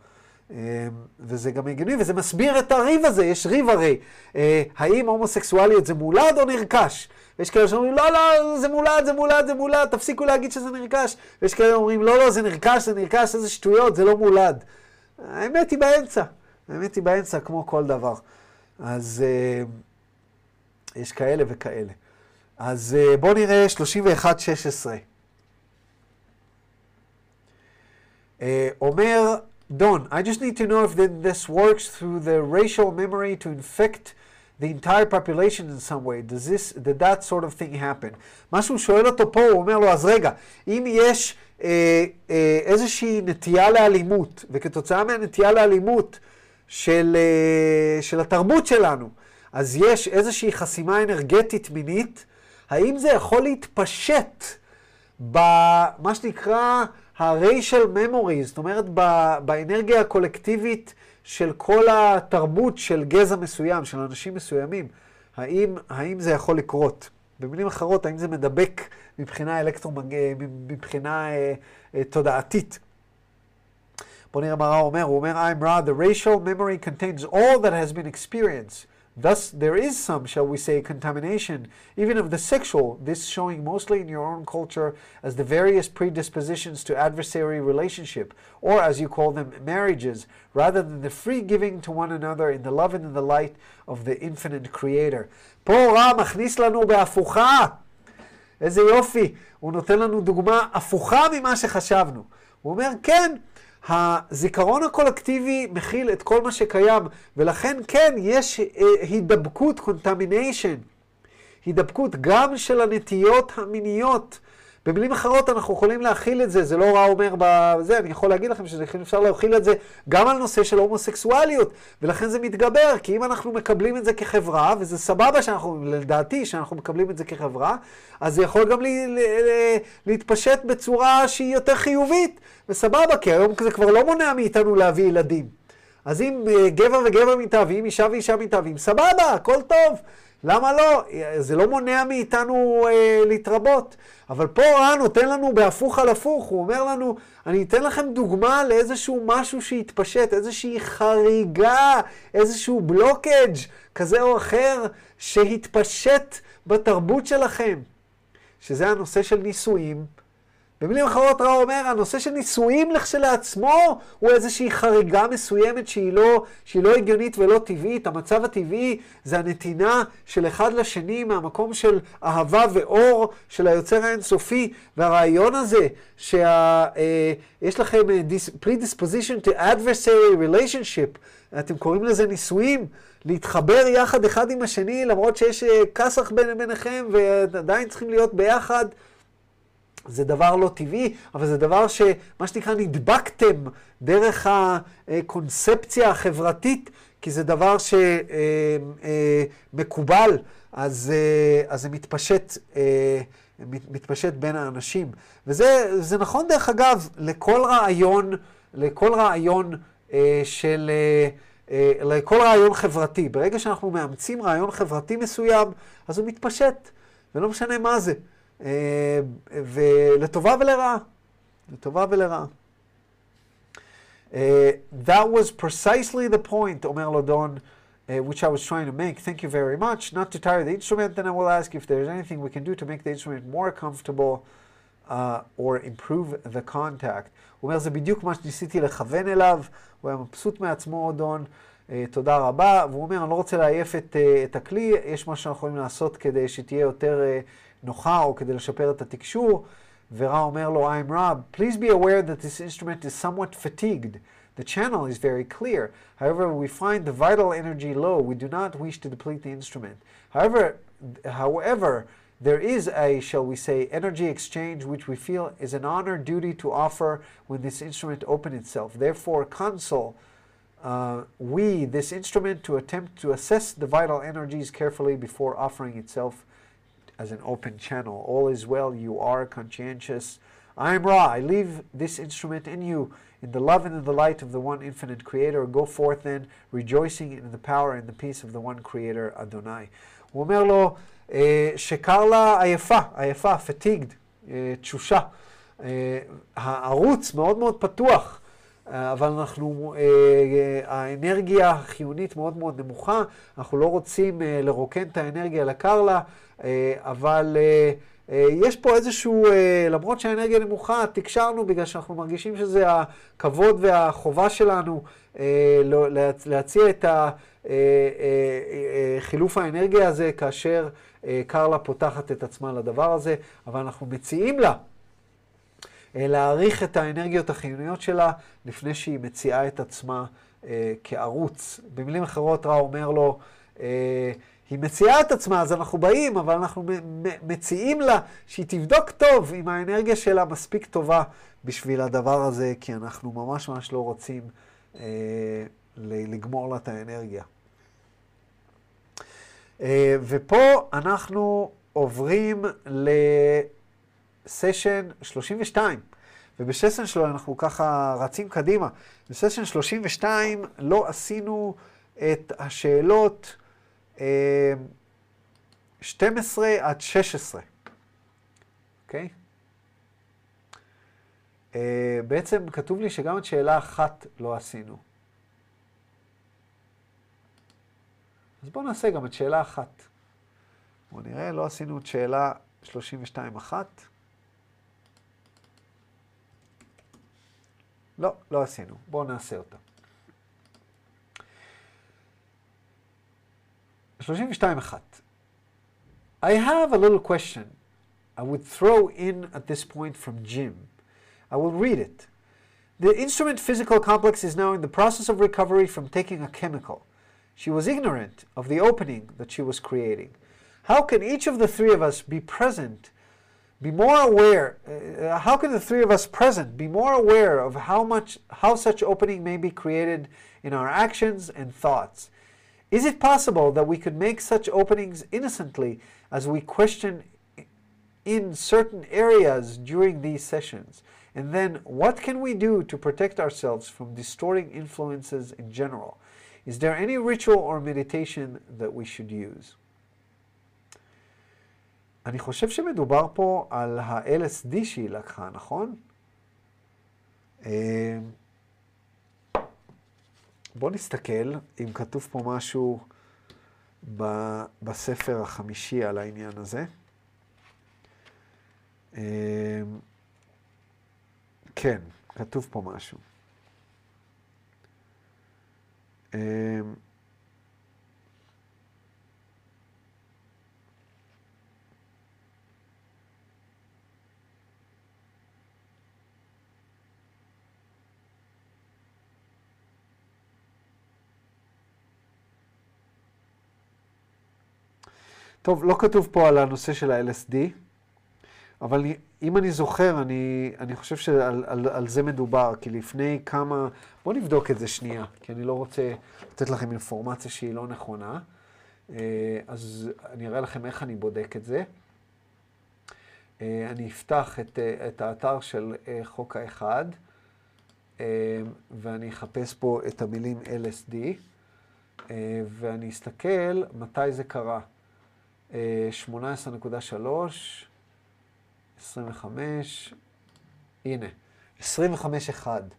אה, וזה גם הגיוני, וזה מסביר את הריב הזה, יש ריב הרי. אה, האם הומוסקסואליות זה מולד או נרכש? ויש כאלה שאומרים, לא, לא, זה מולד, זה מולד, זה מולד, תפסיקו להגיד שזה נרכש. ויש כאלה שאומרים, לא, לא, זה נרכש, זה נרכש, איזה שטויות, זה לא מולד. האמת היא באמצע, האמת היא באמצע, כמו כל דבר. אז יש כאלה וכאלה. אז בואו נראה 31-16. Uh, אומר דון, I just need to know if this works through the racial memory to infect the entire population in some way. Does this, did that sort of thing happen? מה שהוא שואל אותו פה, הוא אומר לו, אז רגע, אם יש אה, אה, איזושהי נטייה לאלימות, וכתוצאה מהנטייה לאלימות של, אה, של התרבות שלנו, אז יש איזושהי חסימה אנרגטית מינית, האם זה יכול להתפשט במה שנקרא ה-racial memories, זאת אומרת באנרגיה הקולקטיבית של כל התרבות של גזע מסוים, של אנשים מסוימים, האם, האם זה יכול לקרות? במילים אחרות, האם זה מדבק מבחינה אלקטרומג... מבחינה אה, אה, תודעתית? בוא נראה מה רע אומר, הוא אומר, I'm Ra, the racial memory contains all that has been experienced. Thus, there is some, shall we say, contamination, even of the sexual, this showing mostly in your own culture as the various predispositions to adversary relationship, or as you call them, marriages, rather than the free giving to one another in the love and in the light of the infinite creator. פה רע מכניס לנו בהפוכה. איזה יופי. הוא נותן לנו דוגמה הפוכה ממה שחשבנו. הוא אומר, כן, הזיכרון הקולקטיבי מכיל את כל מה שקיים, ולכן כן, יש אה, הידבקות, contamination, הידבקות גם של הנטיות המיניות. במילים אחרות, אנחנו יכולים להכיל את זה, זה לא רע אומר בזה, אני יכול להגיד לכם שאפשר להכיל את זה גם על נושא של הומוסקסואליות, ולכן זה מתגבר, כי אם אנחנו מקבלים את זה כחברה, וזה סבבה שאנחנו, לדעתי, שאנחנו מקבלים את זה כחברה, אז זה יכול גם לי, להתפשט בצורה שהיא יותר חיובית, וסבבה, כי היום זה כבר לא מונע מאיתנו להביא ילדים. אז אם אה, גבר וגבר מתאהבים, אישה ואישה מתאהבים, סבבה, הכל טוב. למה לא? זה לא מונע מאיתנו אה, להתרבות. אבל פה רע נותן לנו בהפוך על הפוך, הוא אומר לנו, אני אתן לכם דוגמה לאיזשהו משהו שהתפשט, איזושהי חריגה, איזשהו בלוקג' כזה או אחר שהתפשט בתרבות שלכם, שזה הנושא של נישואים. במילים אחרות רע אומר, הנושא של נישואים לכשלעצמו הוא איזושהי חריגה מסוימת שהיא לא, שהיא לא הגיונית ולא טבעית. המצב הטבעי זה הנתינה של אחד לשני מהמקום של אהבה ואור של היוצר האינסופי. והרעיון הזה שיש אה, לכם אה, predisposition to adversary relationship, אתם קוראים לזה נישואים, להתחבר יחד אחד עם השני למרות שיש אה, כסח ביניכם ועדיין צריכים להיות ביחד. זה דבר לא טבעי, אבל זה דבר שמה שנקרא נדבקתם דרך הקונספציה החברתית, כי זה דבר שמקובל, אה, אה, אז, אה, אז זה מתפשט, מתפשט בין האנשים. וזה נכון דרך אגב לכל רעיון, לכל רעיון של... לכל רעיון חברתי. ברגע שאנחנו מאמצים רעיון חברתי מסוים, אז הוא מתפשט, ולא משנה מה זה. ולטובה ולרעה. לטובה ולרעה. Uh, that was precisely the point, אומר לו דון, uh, which I was trying to make. Thank you very much. Not to tire the instrument, then I will ask if there's anything we can do to make the instrument more comfortable uh, or improve the contact. הוא אומר, זה בדיוק מה שניסיתי לכוון אליו, הוא היה מבסוט מעצמו, דון. Uh, תודה רבה. והוא אומר, אני לא רוצה לעייף את, uh, את הכלי, יש מה שאנחנו יכולים לעשות כדי שתהיה יותר... Uh, נוחה או כדי לשפר את התקשור, ורע אומר לו, I'm Rob, please be aware that this instrument is somewhat fatigued. The channel is very clear. However, we find the vital energy low. We do not wish to deplete the instrument. However, however, there is a, shall we say, energy exchange which we feel is an honor duty to offer when this instrument open itself. Therefore, console uh, we, this instrument, to attempt to assess the vital energies carefully before offering itself as an open channel. All is well, you are conscientious. I am Ra, I leave this instrument in you, in the love and in the light of the one infinite creator. Go forth then, rejoicing in the power and the peace of the one creator, Adonai. הוא אומר לו שקר לה עייפה, עייפה, fatigued, תשושה. הערוץ מאוד מאוד פתוח. אבל אנחנו, האנרגיה החיונית מאוד מאוד נמוכה, אנחנו לא רוצים לרוקן את האנרגיה לקרלה, אבל יש פה איזשהו, למרות שהאנרגיה נמוכה, תקשרנו בגלל שאנחנו מרגישים שזה הכבוד והחובה שלנו להציע את חילוף האנרגיה הזה כאשר קרלה פותחת את עצמה לדבר הזה, אבל אנחנו מציעים לה להעריך את האנרגיות החיוניות שלה לפני שהיא מציעה את עצמה אה, כערוץ. במילים אחרות, רע אומר לו, אה, היא מציעה את עצמה, אז אנחנו באים, אבל אנחנו מציעים לה שהיא תבדוק טוב אם האנרגיה שלה מספיק טובה בשביל הדבר הזה, כי אנחנו ממש ממש לא רוצים אה, לגמור לה את האנרגיה. אה, ופה אנחנו עוברים ל... סשן 32, ובסשן שלו אנחנו ככה רצים קדימה. בסשן 32 לא עשינו את השאלות 12 עד 16, אוקיי? אה, בעצם כתוב לי שגם את שאלה אחת לא עשינו. אז בואו נעשה גם את שאלה אחת. בואו נראה, לא עשינו את שאלה 32 אחת. לא, לא עשינו. בואו נעשה אותה. 32.1 I have a little question I would throw in at this point from Jim. I will read it. The instrument physical complex is now in the process of recovery from taking a chemical. She was ignorant of the opening that she was creating. How can each of the three of us be present be more aware uh, how can the three of us present be more aware of how much how such opening may be created in our actions and thoughts is it possible that we could make such openings innocently as we question in certain areas during these sessions and then what can we do to protect ourselves from distorting influences in general is there any ritual or meditation that we should use אני חושב שמדובר פה על ה-LSD שהיא לקחה, נכון? בואו נסתכל אם כתוב פה משהו בספר החמישי על העניין הזה. אה, כן, כתוב פה משהו. טוב, לא כתוב פה על הנושא של ה-LSD, אבל אם אני זוכר, אני, אני חושב שעל על, על זה מדובר, כי לפני כמה... בואו נבדוק את זה שנייה, כי אני לא רוצה לתת לכם אינפורמציה שהיא לא נכונה. אה, אז אני אראה לכם איך אני בודק את זה. אה, אני אפתח את, אה, את האתר של חוק האחד, ואני אחפש פה את המילים LSD, ואני אסתכל מתי זה קרה. 18.3, 25, הנה, 25.1.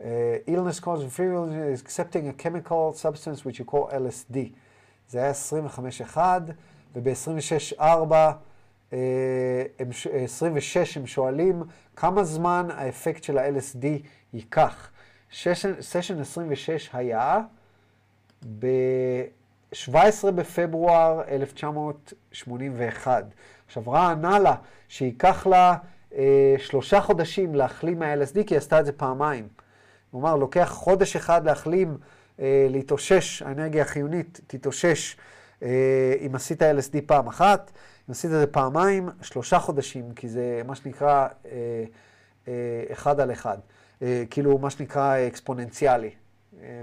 Uh, illness caused is accepting a chemical substance which you call LSD. זה היה 25.1, וב-26.4, uh, 26 הם שואלים כמה זמן האפקט של ה-LSD ייקח. סשן 26 היה ב... 17 בפברואר 1981. עכשיו, רע ענה לה שייקח לה אה, שלושה חודשים להחלים מה-LSD, כי היא עשתה את זה פעמיים. כלומר, לוקח חודש אחד להחלים, אה, להתאושש, האנרגיה החיונית תתאושש אה, אם עשית LSD פעם אחת, אם עשית את זה פעמיים, שלושה חודשים, כי זה מה שנקרא אה, אה, אחד על אחד. אה, כאילו, מה שנקרא אקספוננציאלי. אה,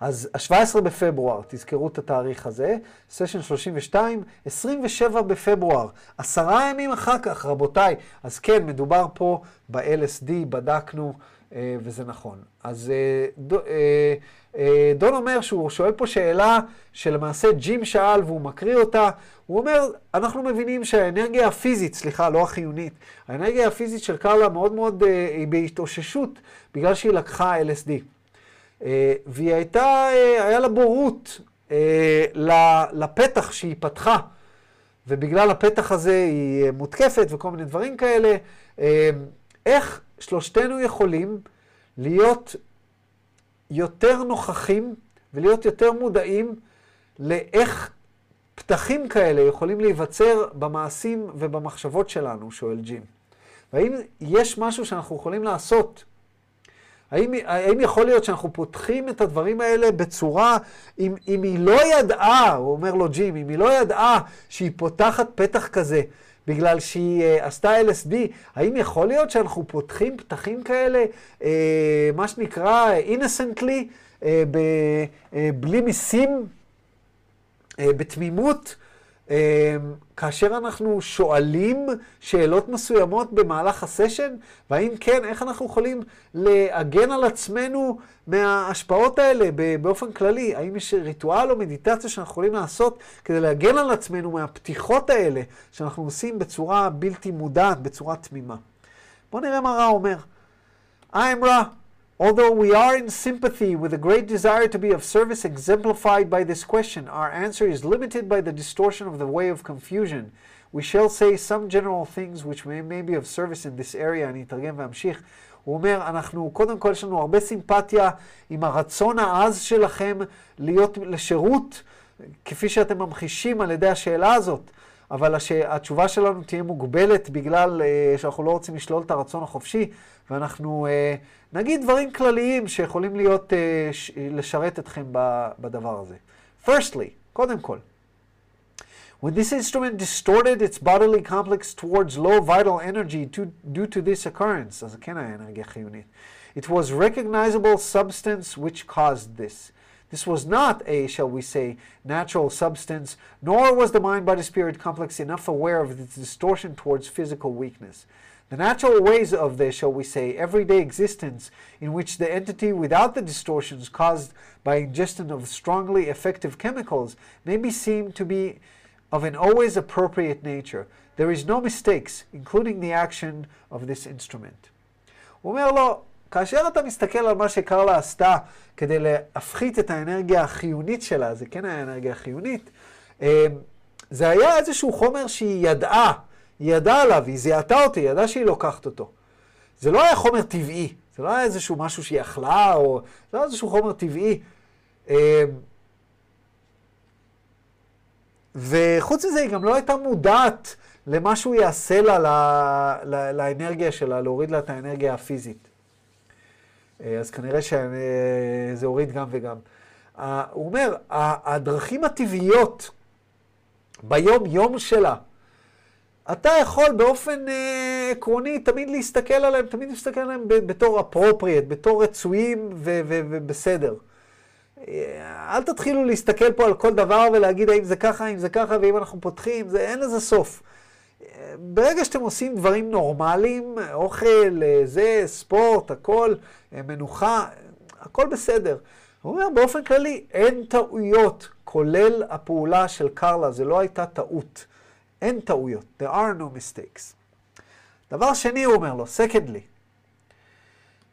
אז ה-17 בפברואר, תזכרו את התאריך הזה, סשן 32, 27 בפברואר, עשרה ימים אחר כך, רבותיי. אז כן, מדובר פה ב-LSD, בדקנו, אה, וזה נכון. אז אה, דו, אה, אה, דון אומר שהוא שואל פה שאלה שלמעשה ג'ים שאל והוא מקריא אותה. הוא אומר, אנחנו מבינים שהאנרגיה הפיזית, סליחה, לא החיונית, האנרגיה הפיזית של קרלה מאוד מאוד אה, היא בהתאוששות בגלל שהיא לקחה LSD. אה, והיא הייתה, אה, היה לה בורות אה, לפתח שהיא פתחה, ובגלל הפתח הזה היא מותקפת וכל מיני דברים כאלה. איך שלושתנו יכולים להיות יותר נוכחים ולהיות יותר מודעים לאיך פתחים כאלה יכולים להיווצר במעשים ובמחשבות שלנו, שואל ג'ים. והאם יש משהו שאנחנו יכולים לעשות האם, האם יכול להיות שאנחנו פותחים את הדברים האלה בצורה, אם, אם היא לא ידעה, הוא אומר לו ג'ים, אם היא לא ידעה שהיא פותחת פתח כזה בגלל שהיא uh, עשתה LSD, האם יכול להיות שאנחנו פותחים פתחים כאלה, uh, מה שנקרא innocently, uh, ב, uh, בלי מיסים, uh, בתמימות? אמ, כאשר אנחנו שואלים שאלות מסוימות במהלך הסשן, והאם כן, איך אנחנו יכולים להגן על עצמנו מההשפעות האלה באופן כללי? האם יש ריטואל או מדיטציה שאנחנו יכולים לעשות כדי להגן על עצמנו מהפתיחות האלה שאנחנו עושים בצורה בלתי מודעת, בצורה תמימה? בואו נראה מה רע אומר. I'm רע. Although we are in sympathy with a great desire to be of service exemplified by this question, our answer is limited by the distortion of the way of confusion. We shall say some general things which may, may be of service in this area, אני אתרגם ואמשיך. הוא אומר, אנחנו, קודם כל יש לנו הרבה סימפתיה עם הרצון העז שלכם להיות לשירות, כפי שאתם ממחישים על ידי השאלה הזאת. אבל הש... התשובה שלנו תהיה מוגבלת בגלל uh, שאנחנו לא רוצים לשלול את הרצון החופשי, ואנחנו uh, נגיד דברים כלליים שיכולים להיות, uh, ש... לשרת אתכם בדבר הזה. Firstly, קודם כל, When this instrument distorted its bodily complex towards low vital energy to, due to this occurrence, אז כן היה אנרגיה חיונית, it was recognizable substance which caused this. This was not a, shall we say, natural substance, nor was the mind body spirit complex enough aware of its distortion towards physical weakness. The natural ways of the, shall we say, everyday existence, in which the entity without the distortions caused by ingestion of strongly effective chemicals may be seen to be of an always appropriate nature. There is no mistakes, including the action of this instrument. כאשר אתה מסתכל על מה שקרלה עשתה כדי להפחית את האנרגיה החיונית שלה, זה כן היה אנרגיה חיונית, אה, זה היה איזשהו חומר שהיא ידעה, היא ידעה עליו, היא זיהתה אותי, היא ידעה שהיא לוקחת אותו. זה לא היה חומר טבעי, זה לא היה איזשהו משהו שהיא אכלה, או... זה היה איזשהו חומר טבעי. אה, וחוץ מזה, היא גם לא הייתה מודעת למה שהוא יעשה לה, לאנרגיה שלה, להוריד לה את האנרגיה הפיזית. אה, אז כנראה שזה הוריד גם וגם. הוא אומר, הדרכים הטבעיות ביום-יום שלה, אתה יכול באופן אה, עקרוני תמיד להסתכל עליהם, תמיד להסתכל עליהם בתור אפרופריאט, בתור רצויים ובסדר. אה, אל תתחילו להסתכל פה על כל דבר ולהגיד האם זה ככה, האם זה ככה, ואם אנחנו פותחים, זה, אין לזה סוף. ברגע שאתם עושים דברים נורמליים, אוכל, זה, ספורט, הכל, מנוחה, הכל בסדר. הוא אומר, באופן כללי, אין טעויות, כולל הפעולה של קרלה, זה לא הייתה טעות. אין טעויות. There are no mistakes. דבר שני, הוא אומר לו, secondly,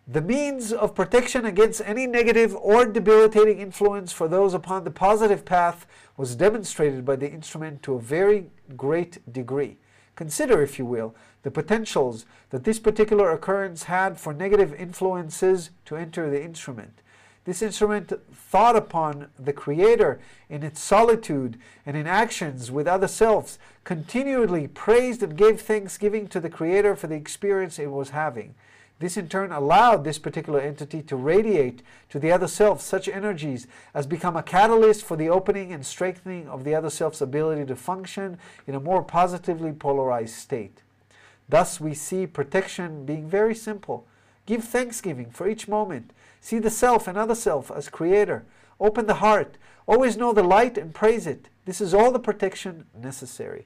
The means of protection against any negative or debilitating influence for those upon the positive path was demonstrated by the instrument to a very great degree. Consider, if you will, the potentials that this particular occurrence had for negative influences to enter the instrument. This instrument thought upon the Creator in its solitude and in actions with other selves, continually praised and gave thanksgiving to the Creator for the experience it was having. This in turn allowed this particular entity to radiate to the other self such energies as become a catalyst for the opening and strengthening of the other self's ability to function in a more positively polarized state. Thus, we see protection being very simple. Give thanksgiving for each moment. See the self and other self as creator. Open the heart. Always know the light and praise it. This is all the protection necessary.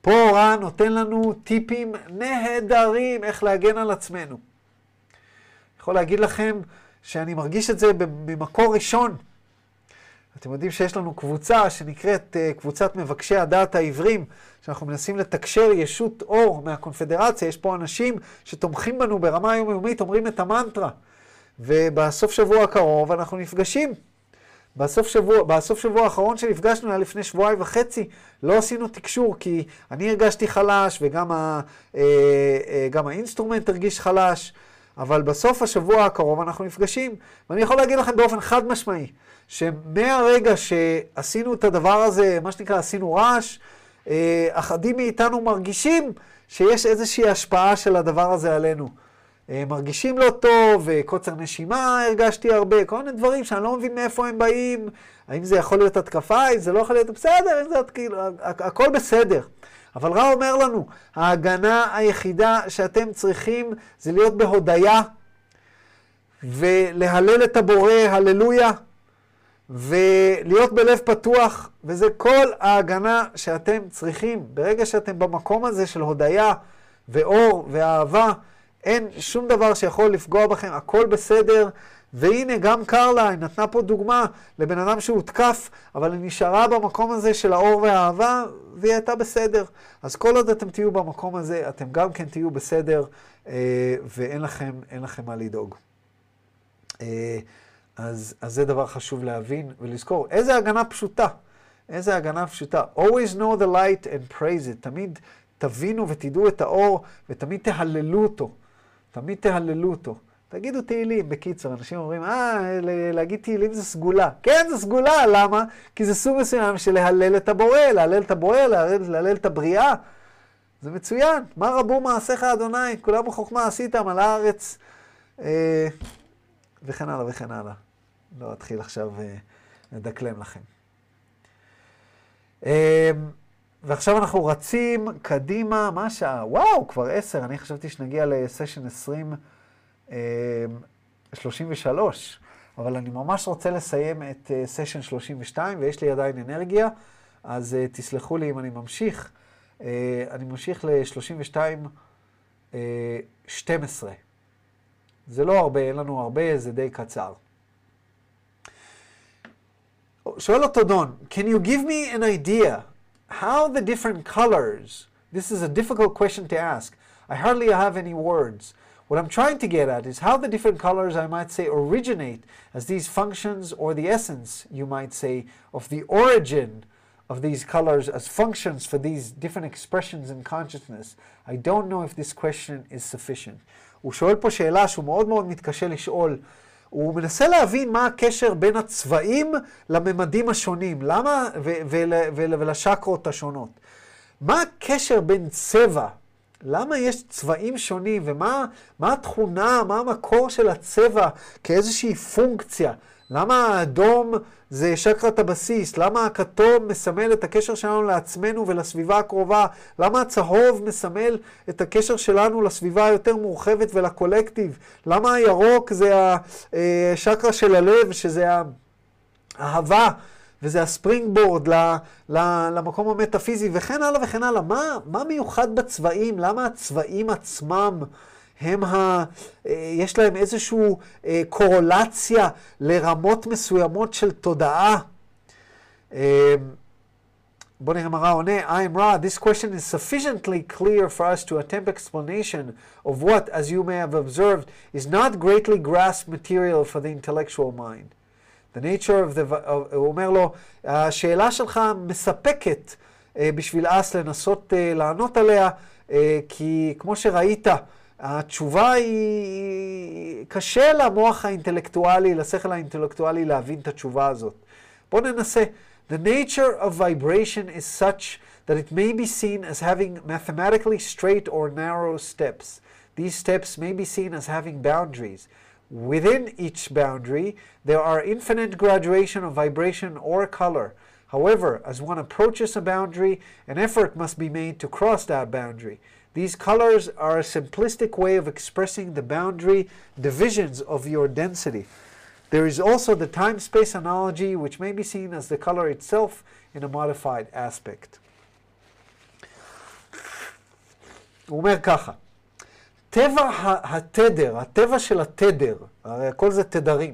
פה רן נותן לנו טיפים נהדרים איך להגן על עצמנו. אני יכול להגיד לכם שאני מרגיש את זה ממקור ראשון. אתם יודעים שיש לנו קבוצה שנקראת uh, קבוצת מבקשי הדעת העברים, שאנחנו מנסים לתקשר ישות אור מהקונפדרציה. יש פה אנשים שתומכים בנו ברמה היומיומית, אומרים את המנטרה. ובסוף שבוע הקרוב אנחנו נפגשים. בסוף שבוע, בסוף שבוע האחרון שנפגשנו היה לפני שבועיים וחצי, לא עשינו תקשור כי אני הרגשתי חלש וגם ה, אה, אה, גם ה instrument הרגיש חלש, אבל בסוף השבוע הקרוב אנחנו נפגשים. ואני יכול להגיד לכם באופן חד משמעי, שמהרגע שעשינו את הדבר הזה, מה שנקרא עשינו רעש, אה, אחדים מאיתנו מרגישים שיש איזושהי השפעה של הדבר הזה עלינו. אה, מרגישים לא טוב, קוצר נשימה הרגשתי הרבה, כל מיני דברים שאני לא מבין מאיפה הם באים, האם זה יכול להיות התקפה, אם זה לא יכול להיות בסדר, אם זה כאילו, הכל בסדר. אבל רע אומר לנו, ההגנה היחידה שאתם צריכים זה להיות בהודיה ולהלל את הבורא, הללויה, ולהיות בלב פתוח, וזה כל ההגנה שאתם צריכים. ברגע שאתם במקום הזה של הודיה ואור ואהבה, אין שום דבר שיכול לפגוע בכם, הכל בסדר. והנה, גם קרלה, היא נתנה פה דוגמה לבן אדם שהותקף, אבל היא נשארה במקום הזה של האור והאהבה, והיא הייתה בסדר. אז כל עוד אתם תהיו במקום הזה, אתם גם כן תהיו בסדר, אה, ואין לכם, לכם מה לדאוג. אה, אז, אז זה דבר חשוב להבין ולזכור. איזה הגנה פשוטה. איזה הגנה פשוטה. always know the light and praise it. תמיד תבינו ותדעו את האור, ותמיד תהללו אותו. תמיד תהללו אותו. תגידו תהילים, בקיצור, אנשים אומרים, אה, להגיד תהילים זה סגולה. כן, זה סגולה, למה? כי זה סוג מסוים של להלל את הבורא, להלל את הבורא, להלל, להלל את הבריאה. זה מצוין. מה רבו מעשיך אדוני? כולם בחוכמה עשיתם על הארץ, אה, וכן הלאה וכן הלאה. לא אתחיל עכשיו אה, לדקלם לכם. אה, ועכשיו אנחנו רצים קדימה, מה השעה? וואו, כבר עשר, אני חשבתי שנגיע לסשן 20, 33, אה, אבל אני ממש רוצה לסיים את סשן 32, ויש לי עדיין אנרגיה, אז תסלחו לי אם אני ממשיך. אני ממשיך ל-32, 12. זה לא הרבה, אין לנו הרבה, זה די קצר. שואל אותו דון, can you give me an idea how the different colors, this is a difficult question to ask. I hardly have any words. What I'm trying to get at is how the different colors, I might say, originate as these functions or the essence, you might say, of the origin of these colors as functions for these different expressions in consciousness. I don't know if this question is sufficient. הוא שואל פה שאלה שהוא מאוד מאוד מתקשה לשאול. הוא מנסה להבין מה הקשר בין הצבעים לממדים השונים, למה, ולשקרות השונות. מה הקשר בין צבע, למה יש צבעים שונים, ומה התכונה, מה המקור של הצבע כאיזושהי פונקציה? למה האדום זה שקרת הבסיס? למה הכתום מסמל את הקשר שלנו לעצמנו ולסביבה הקרובה? למה הצהוב מסמל את הקשר שלנו לסביבה היותר מורחבת ולקולקטיב? למה הירוק זה השקרה של הלב, שזה האהבה? וזה הספרינג בורד למקום המטאפיזי וכן הלאה וכן הלאה. מה, מה מיוחד בצבעים? למה הצבעים עצמם הם ה... אה, יש להם איזושהי אה, קורולציה לרמות מסוימות של תודעה. אה, בוא מה רע עונה. I am Ra. This question is sufficiently clear for us to attempt explanation of what, as you may have observed, is not greatly grasped material for the intellectual mind. The nature of the... הוא אומר לו, השאלה שלך מספקת בשביל אס לנסות לענות עליה, כי כמו שראית, התשובה היא... קשה למוח האינטלקטואלי, לשכל האינטלקטואלי להבין את התשובה הזאת. בואו ננסה. The nature of vibration is such that it may be seen as having mathematically straight or narrow steps. These steps may be seen as having boundaries. Within each boundary, there are infinite graduation of vibration or color. However, as one approaches a boundary, an effort must be made to cross that boundary. These colors are a simplistic way of expressing the boundary divisions of your density. There is also the time-space analogy, which may be seen as the color itself in a modified aspect. הוא אומר ככה, טבע התדר, הטבע של התדר, הרי הכל זה תדרים.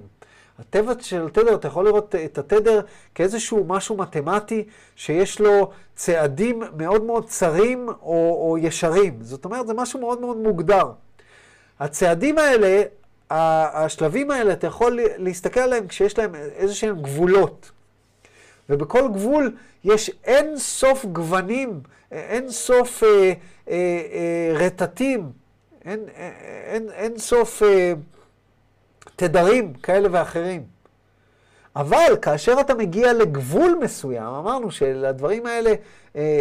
הטבע של תדר, אתה יכול לראות את התדר כאיזשהו משהו מתמטי שיש לו צעדים מאוד מאוד צרים או, או ישרים. זאת אומרת, זה משהו מאוד מאוד מוגדר. הצעדים האלה, השלבים האלה, אתה יכול להסתכל עליהם כשיש להם איזה שהם גבולות. ובכל גבול יש אין סוף גוונים, אין סוף אה, אה, אה, רטטים, אין, אין, אין סוף אה, תדרים כאלה ואחרים. אבל כאשר אתה מגיע לגבול מסוים, אמרנו שלדברים האלה אה,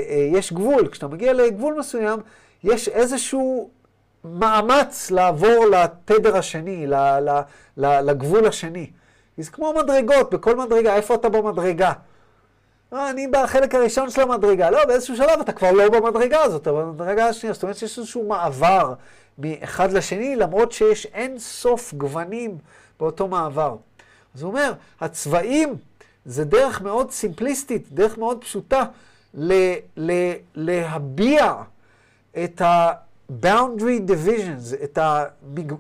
אה, יש גבול, כשאתה מגיע לגבול מסוים, יש איזשהו מאמץ לעבור לתדר השני, ל, ל, ל, לגבול השני. זה כמו מדרגות, בכל מדרגה, איפה אתה במדרגה? אה, אני בחלק הראשון של המדרגה. לא, באיזשהו שלב אתה כבר לא במדרגה הזאת, אתה במדרגה השנייה. זאת אומרת שיש איזשהו מעבר מאחד לשני, למרות שיש אין סוף גוונים באותו מעבר. אז הוא אומר, הצבעים זה דרך מאוד סימפליסטית, דרך מאוד פשוטה, ל- ל- להביע את ה-boundary divisions, את, המג...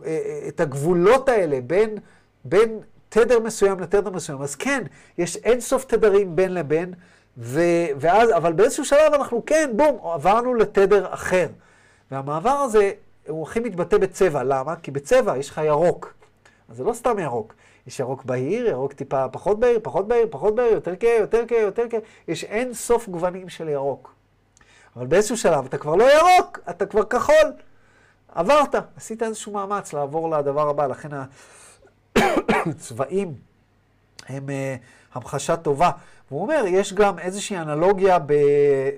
את הגבולות האלה בין, בין תדר מסוים לתדר מסוים. אז כן, יש אין סוף תדרים בין לבין, ו... ואז, אבל באיזשהו שלב אנחנו כן, בום, עברנו לתדר אחר. והמעבר הזה הוא הכי מתבטא בצבע. למה? כי בצבע יש לך ירוק. אז זה לא סתם ירוק. יש ירוק בהיר, ירוק טיפה פחות בהיר, פחות בהיר, פחות בהיר, יותר כהה, יותר כהה, יותר כהה. יש אין סוף גוונים של ירוק. אבל באיזשהו שלב אתה כבר לא ירוק, אתה כבר כחול. עברת, עשית איזשהו מאמץ לעבור לדבר הבא, לכן הצבעים הם uh, המחשה טובה. והוא אומר, יש גם איזושהי אנלוגיה ב,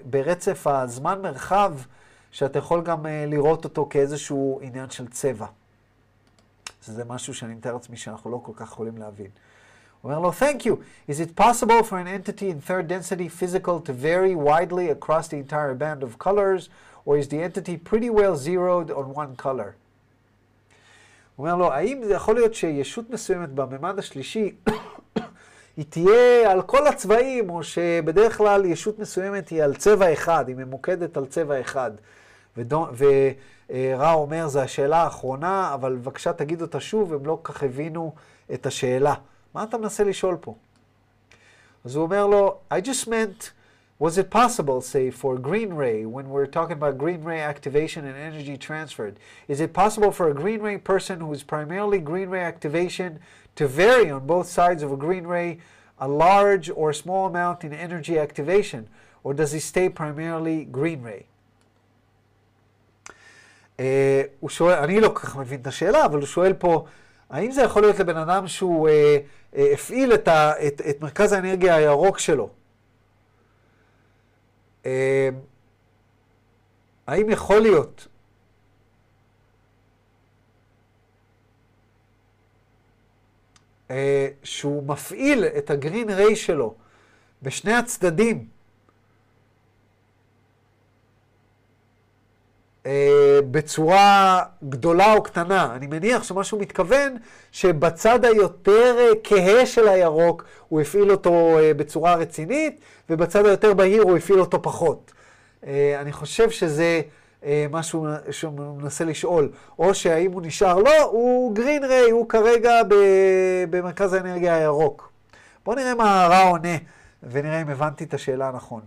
ברצף הזמן-מרחב, שאתה יכול גם uh, לראות אותו כאיזשהו עניין של צבע. שזה משהו שאני מתאר לעצמי שאנחנו לא כל כך יכולים להבין. הוא אומר לו, Thank you. Is it possible for an entity in third density physical to vary widely across the entire band of colors, or is the entity pretty well zeroed on one color? הוא אומר לו, האם זה יכול להיות שישות מסוימת בממד השלישי היא תהיה על כל הצבעים, או שבדרך כלל ישות מסוימת היא על צבע אחד, היא ממוקדת על צבע אחד. ורע אומר, זו השאלה האחרונה, אבל בבקשה תגיד אותה שוב, הם לא כל כך הבינו את השאלה. מה אתה מנסה לשאול פה? אז הוא אומר לו, I just meant, was it possible, say, for green ray, when we're talking about green ray activation and energy transferred, is it possible for a green ray person who is primarily green ray activation to vary on both sides of a green ray a large or small amount in energy activation, or does he stay primarily green ray? Uh, הוא שואל, אני לא כל כך מבין את השאלה, אבל הוא שואל פה, האם זה יכול להיות לבן אדם שהוא uh, uh, הפעיל את, ה, את, את מרכז האנרגיה הירוק שלו? Uh, האם יכול להיות שהוא מפעיל את הגרין ריי שלו בשני הצדדים בצורה גדולה או קטנה. אני מניח שמה שהוא מתכוון, שבצד היותר כהה של הירוק הוא הפעיל אותו בצורה רצינית, ובצד היותר בהיר הוא הפעיל אותו פחות. אני חושב שזה מה שהוא מנסה לשאול. או שהאם הוא נשאר, לא, הוא גרין ריי, הוא כרגע במרכז האנרגיה הירוק. בואו נראה מה רע עונה, ונראה אם הבנתי את השאלה הנכון.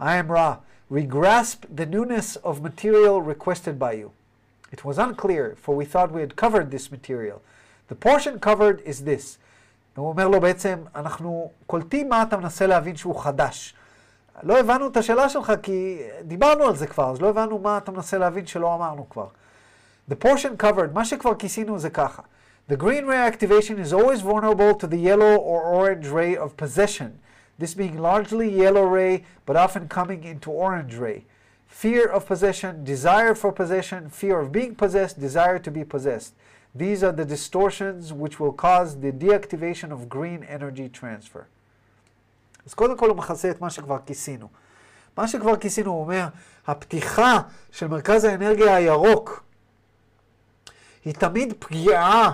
I am רע. we grasped the newness of material requested by you. It was unclear, for we thought we had covered this material. The portion covered is this. הוא אומר לו בעצם, אנחנו קולטים מה אתה מנסה להבין שהוא חדש. לא הבנו את השאלה שלך כי דיברנו על זה כבר, אז לא הבנו מה אתה מנסה להבין שלא אמרנו כבר. The portion covered, מה שכבר כיסינו זה ככה. The green ray activation is always vulnerable to the yellow or orange ray of possession, this being largely yellow ray, but often coming into orange ray. Fear of possession, desire for possession, fear of being possessed, desire to be possessed. These are the distortions which will cause the deactivation of green energy transfer. אז קודם כל הוא מכסה את מה שכבר כיסינו. מה שכבר כיסינו, הוא אומר, הפתיחה של מרכז האנרגיה הירוק היא תמיד פגיעה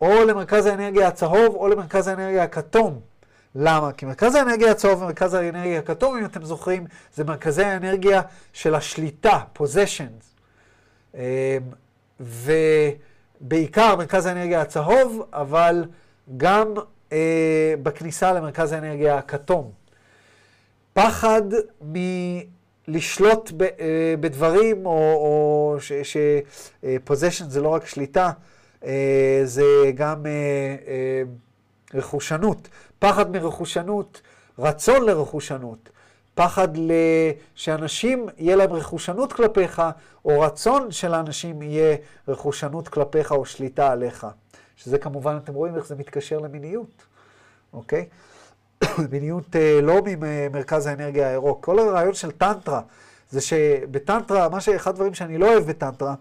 או למרכז האנרגיה הצהוב או למרכז האנרגיה הכתום. למה? כי מרכז האנרגיה הצהוב ומרכז האנרגיה הכתום, אם אתם זוכרים, זה מרכזי האנרגיה של השליטה, possessions. אמ, ובעיקר מרכז האנרגיה הצהוב, אבל גם אה, בכניסה למרכז האנרגיה הכתום. פחד מלשלוט ב, אה, בדברים, או, או ש-possession זה לא רק שליטה, אה, זה גם אה, אה, רכושנות. פחד מרכושנות, רצון לרכושנות, פחד שאנשים יהיה להם רכושנות כלפיך, או רצון שלאנשים יהיה רכושנות כלפיך או שליטה עליך. שזה כמובן, אתם רואים איך זה מתקשר למיניות, אוקיי? מיניות לא ממרכז האנרגיה הירוק. כל הרעיון של טנטרה, זה שבטנטרה, מה שאחד הדברים שאני לא אוהב בטנטרה,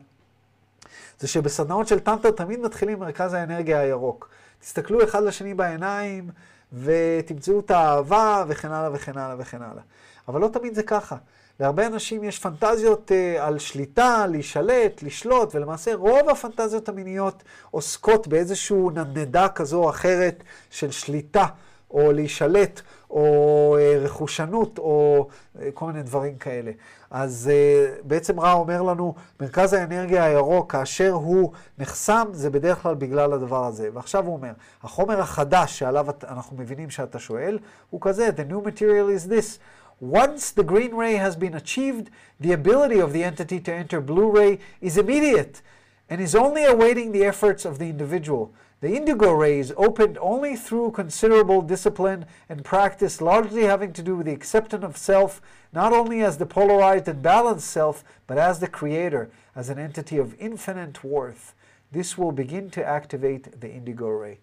זה שבסדנאות של טנטרה תמיד מתחילים מרכז האנרגיה הירוק. תסתכלו אחד לשני בעיניים, ותמצאו את האהבה, וכן הלאה וכן הלאה וכן הלאה. אבל לא תמיד זה ככה. להרבה אנשים יש פנטזיות uh, על שליטה, להישלט, לשלוט, ולמעשה רוב הפנטזיות המיניות עוסקות באיזושהי נדנדה כזו או אחרת של שליטה, או להישלט, או uh, רכושנות, או uh, כל מיני דברים כאלה. אז uh, בעצם רע אומר לנו, מרכז האנרגיה הירוק, כאשר הוא נחסם, זה בדרך כלל בגלל הדבר הזה. ועכשיו הוא אומר, החומר החדש שעליו אנחנו מבינים שאתה שואל, הוא כזה, the new material is this. Once the green ray has been achieved, the ability of the entity to enter blue ray is immediate and is only awaiting the efforts of the individual. The indigo ray is opened only through considerable discipline and practice, largely having to do with the acceptance of self, not only as the polarized and balanced self, but as the creator, as an entity of infinite worth. This will begin to activate the indigo ray.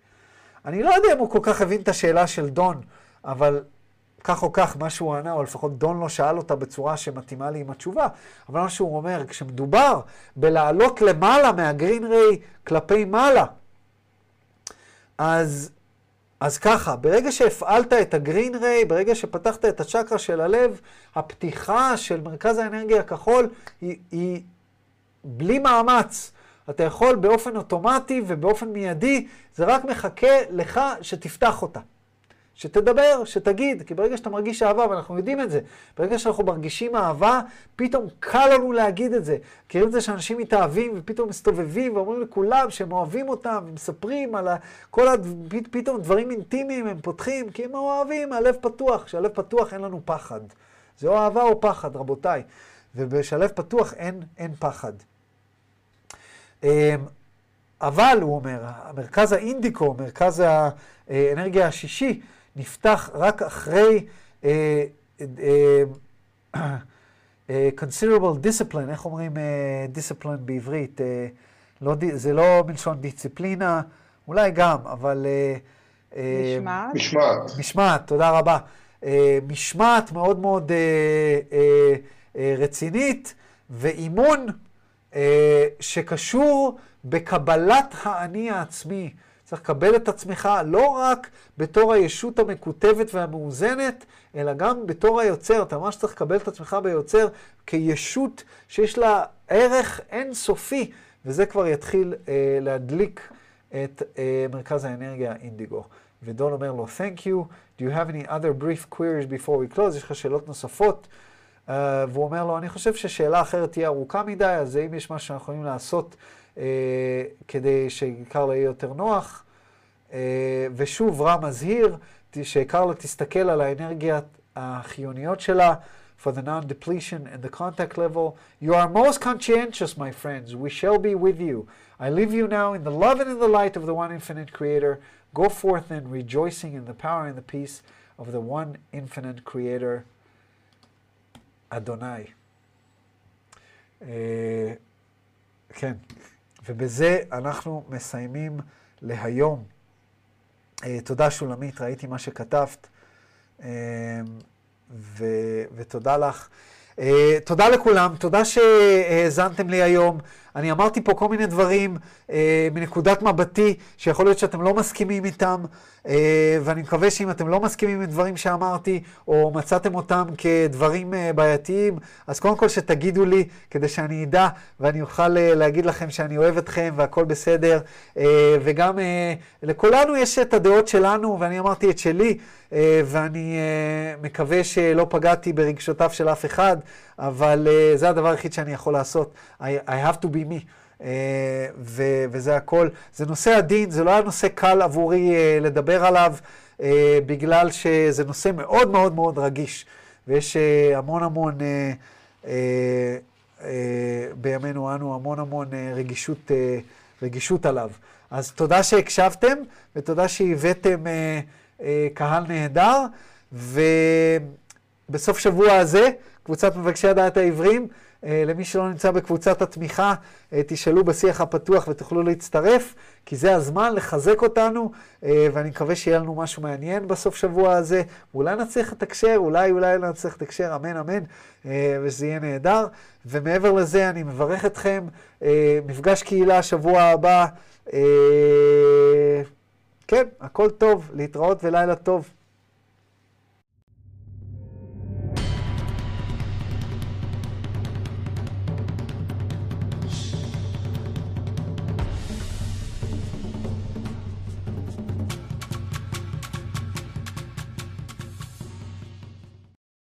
אני לא יודע אם הוא כל כך הבין את השאלה של דון, אבל כך או כך, מה שהוא ענה, או לפחות דון לא שאל אותה בצורה שמתאימה לי עם התשובה, אבל מה שהוא אומר, כשמדובר בלעלות למעלה מהגרין ריי כלפי מעלה, אז, אז ככה, ברגע שהפעלת את הגרין ריי, ברגע שפתחת את הצ'קרה של הלב, הפתיחה של מרכז האנרגיה הכחול היא, היא בלי מאמץ. אתה יכול באופן אוטומטי ובאופן מיידי, זה רק מחכה לך שתפתח אותה. שתדבר, שתגיד, כי ברגע שאתה מרגיש אהבה, ואנחנו יודעים את זה, ברגע שאנחנו מרגישים אהבה, פתאום קל לנו להגיד את זה. מכירים את זה שאנשים מתאהבים ופתאום מסתובבים ואומרים לכולם שהם אוהבים אותם, ומספרים על כל הד... פתאום דברים אינטימיים הם פותחים, כי הם אוהבים, הלב פתוח. כשהלב פתוח אין לנו פחד. זה או אהבה או פחד, רבותיי. ובשלב פתוח אין, אין פחד. אמ, אבל, הוא אומר, מרכז האינדיקו, מרכז האנרגיה השישי, נפתח רק אחרי uh, uh, uh, considerable discipline, איך אומרים discipline בעברית? לא, זה לא מלשון דיסציפלינה, אולי גם, אבל... משמעת? משמעת. משמעת, תודה רבה. משמעת מאוד מאוד רצינית, ואימון שקשור בקבלת האני העצמי. צריך לקבל את עצמך לא רק בתור הישות המקוטבת והמאוזנת, אלא גם בתור היוצר. אתה ממש צריך לקבל את עצמך ביוצר כישות שיש לה ערך אינסופי, וזה כבר יתחיל אה, להדליק את אה, מרכז האנרגיה אינדיגו. ודון אומר לו, Thank you, do you have any other brief queries before we close? יש לך שאלות נוספות? Uh, והוא אומר לו, אני חושב ששאלה אחרת תהיה ארוכה מדי, אז האם יש משהו שאנחנו יכולים לעשות כדי שקרלה יהיה יותר נוח. אה, ושוב, רע מזהיר שקרלה תסתכל על האנרגיה החיוניות שלה. for the non-depletion and the contact level. You are most conscientious, my friends. We shall be with you. I leave you now in the love and in the light of the one infinite creator. Go forth then, rejoicing in the power and the peace of the one infinite creator, Adonai. Uh, כן. ובזה אנחנו מסיימים להיום. אה, תודה שולמית, ראיתי מה שכתבת, אה, ו- ותודה לך. אה, תודה לכולם, תודה שהאזנתם לי היום. אני אמרתי פה כל מיני דברים אה, מנקודת מבטי, שיכול להיות שאתם לא מסכימים איתם, אה, ואני מקווה שאם אתם לא מסכימים עם דברים שאמרתי, או מצאתם אותם כדברים אה, בעייתיים, אז קודם כל שתגידו לי, כדי שאני אדע, ואני אוכל אה, להגיד לכם שאני אוהב אתכם והכל בסדר. אה, וגם אה, לכולנו יש את הדעות שלנו, ואני אמרתי את שלי. אה, ואני אה, מקווה שלא פגעתי ברגשותיו של אף אחד, אבל אה, זה הדבר היחיד שאני יכול לעשות. I, I have to be me. ו- וזה הכל. זה נושא עדין, זה לא היה נושא קל עבורי לדבר עליו, בגלל שזה נושא מאוד מאוד מאוד רגיש, ויש המון המון, בימינו אנו, המון המון רגישות, רגישות עליו. אז תודה שהקשבתם, ותודה שהבאתם... אה, קהל נהדר, ובסוף שבוע הזה, קבוצת מבקשי הדעת העברים, אה, למי שלא נמצא בקבוצת התמיכה, אה, תשאלו בשיח הפתוח ותוכלו להצטרף, כי זה הזמן לחזק אותנו, ואני מקווה שיהיה לנו משהו מעניין בסוף שבוע הזה. אולי נצליח לתקשר, אולי, אולי לא נצליח לתקשר, אמן, אמן, ושזה יהיה נהדר. ומעבר לזה, אני מברך אתכם. מפגש קהילה שבוע הבא. כן, הכל טוב, להתראות ולילה טוב.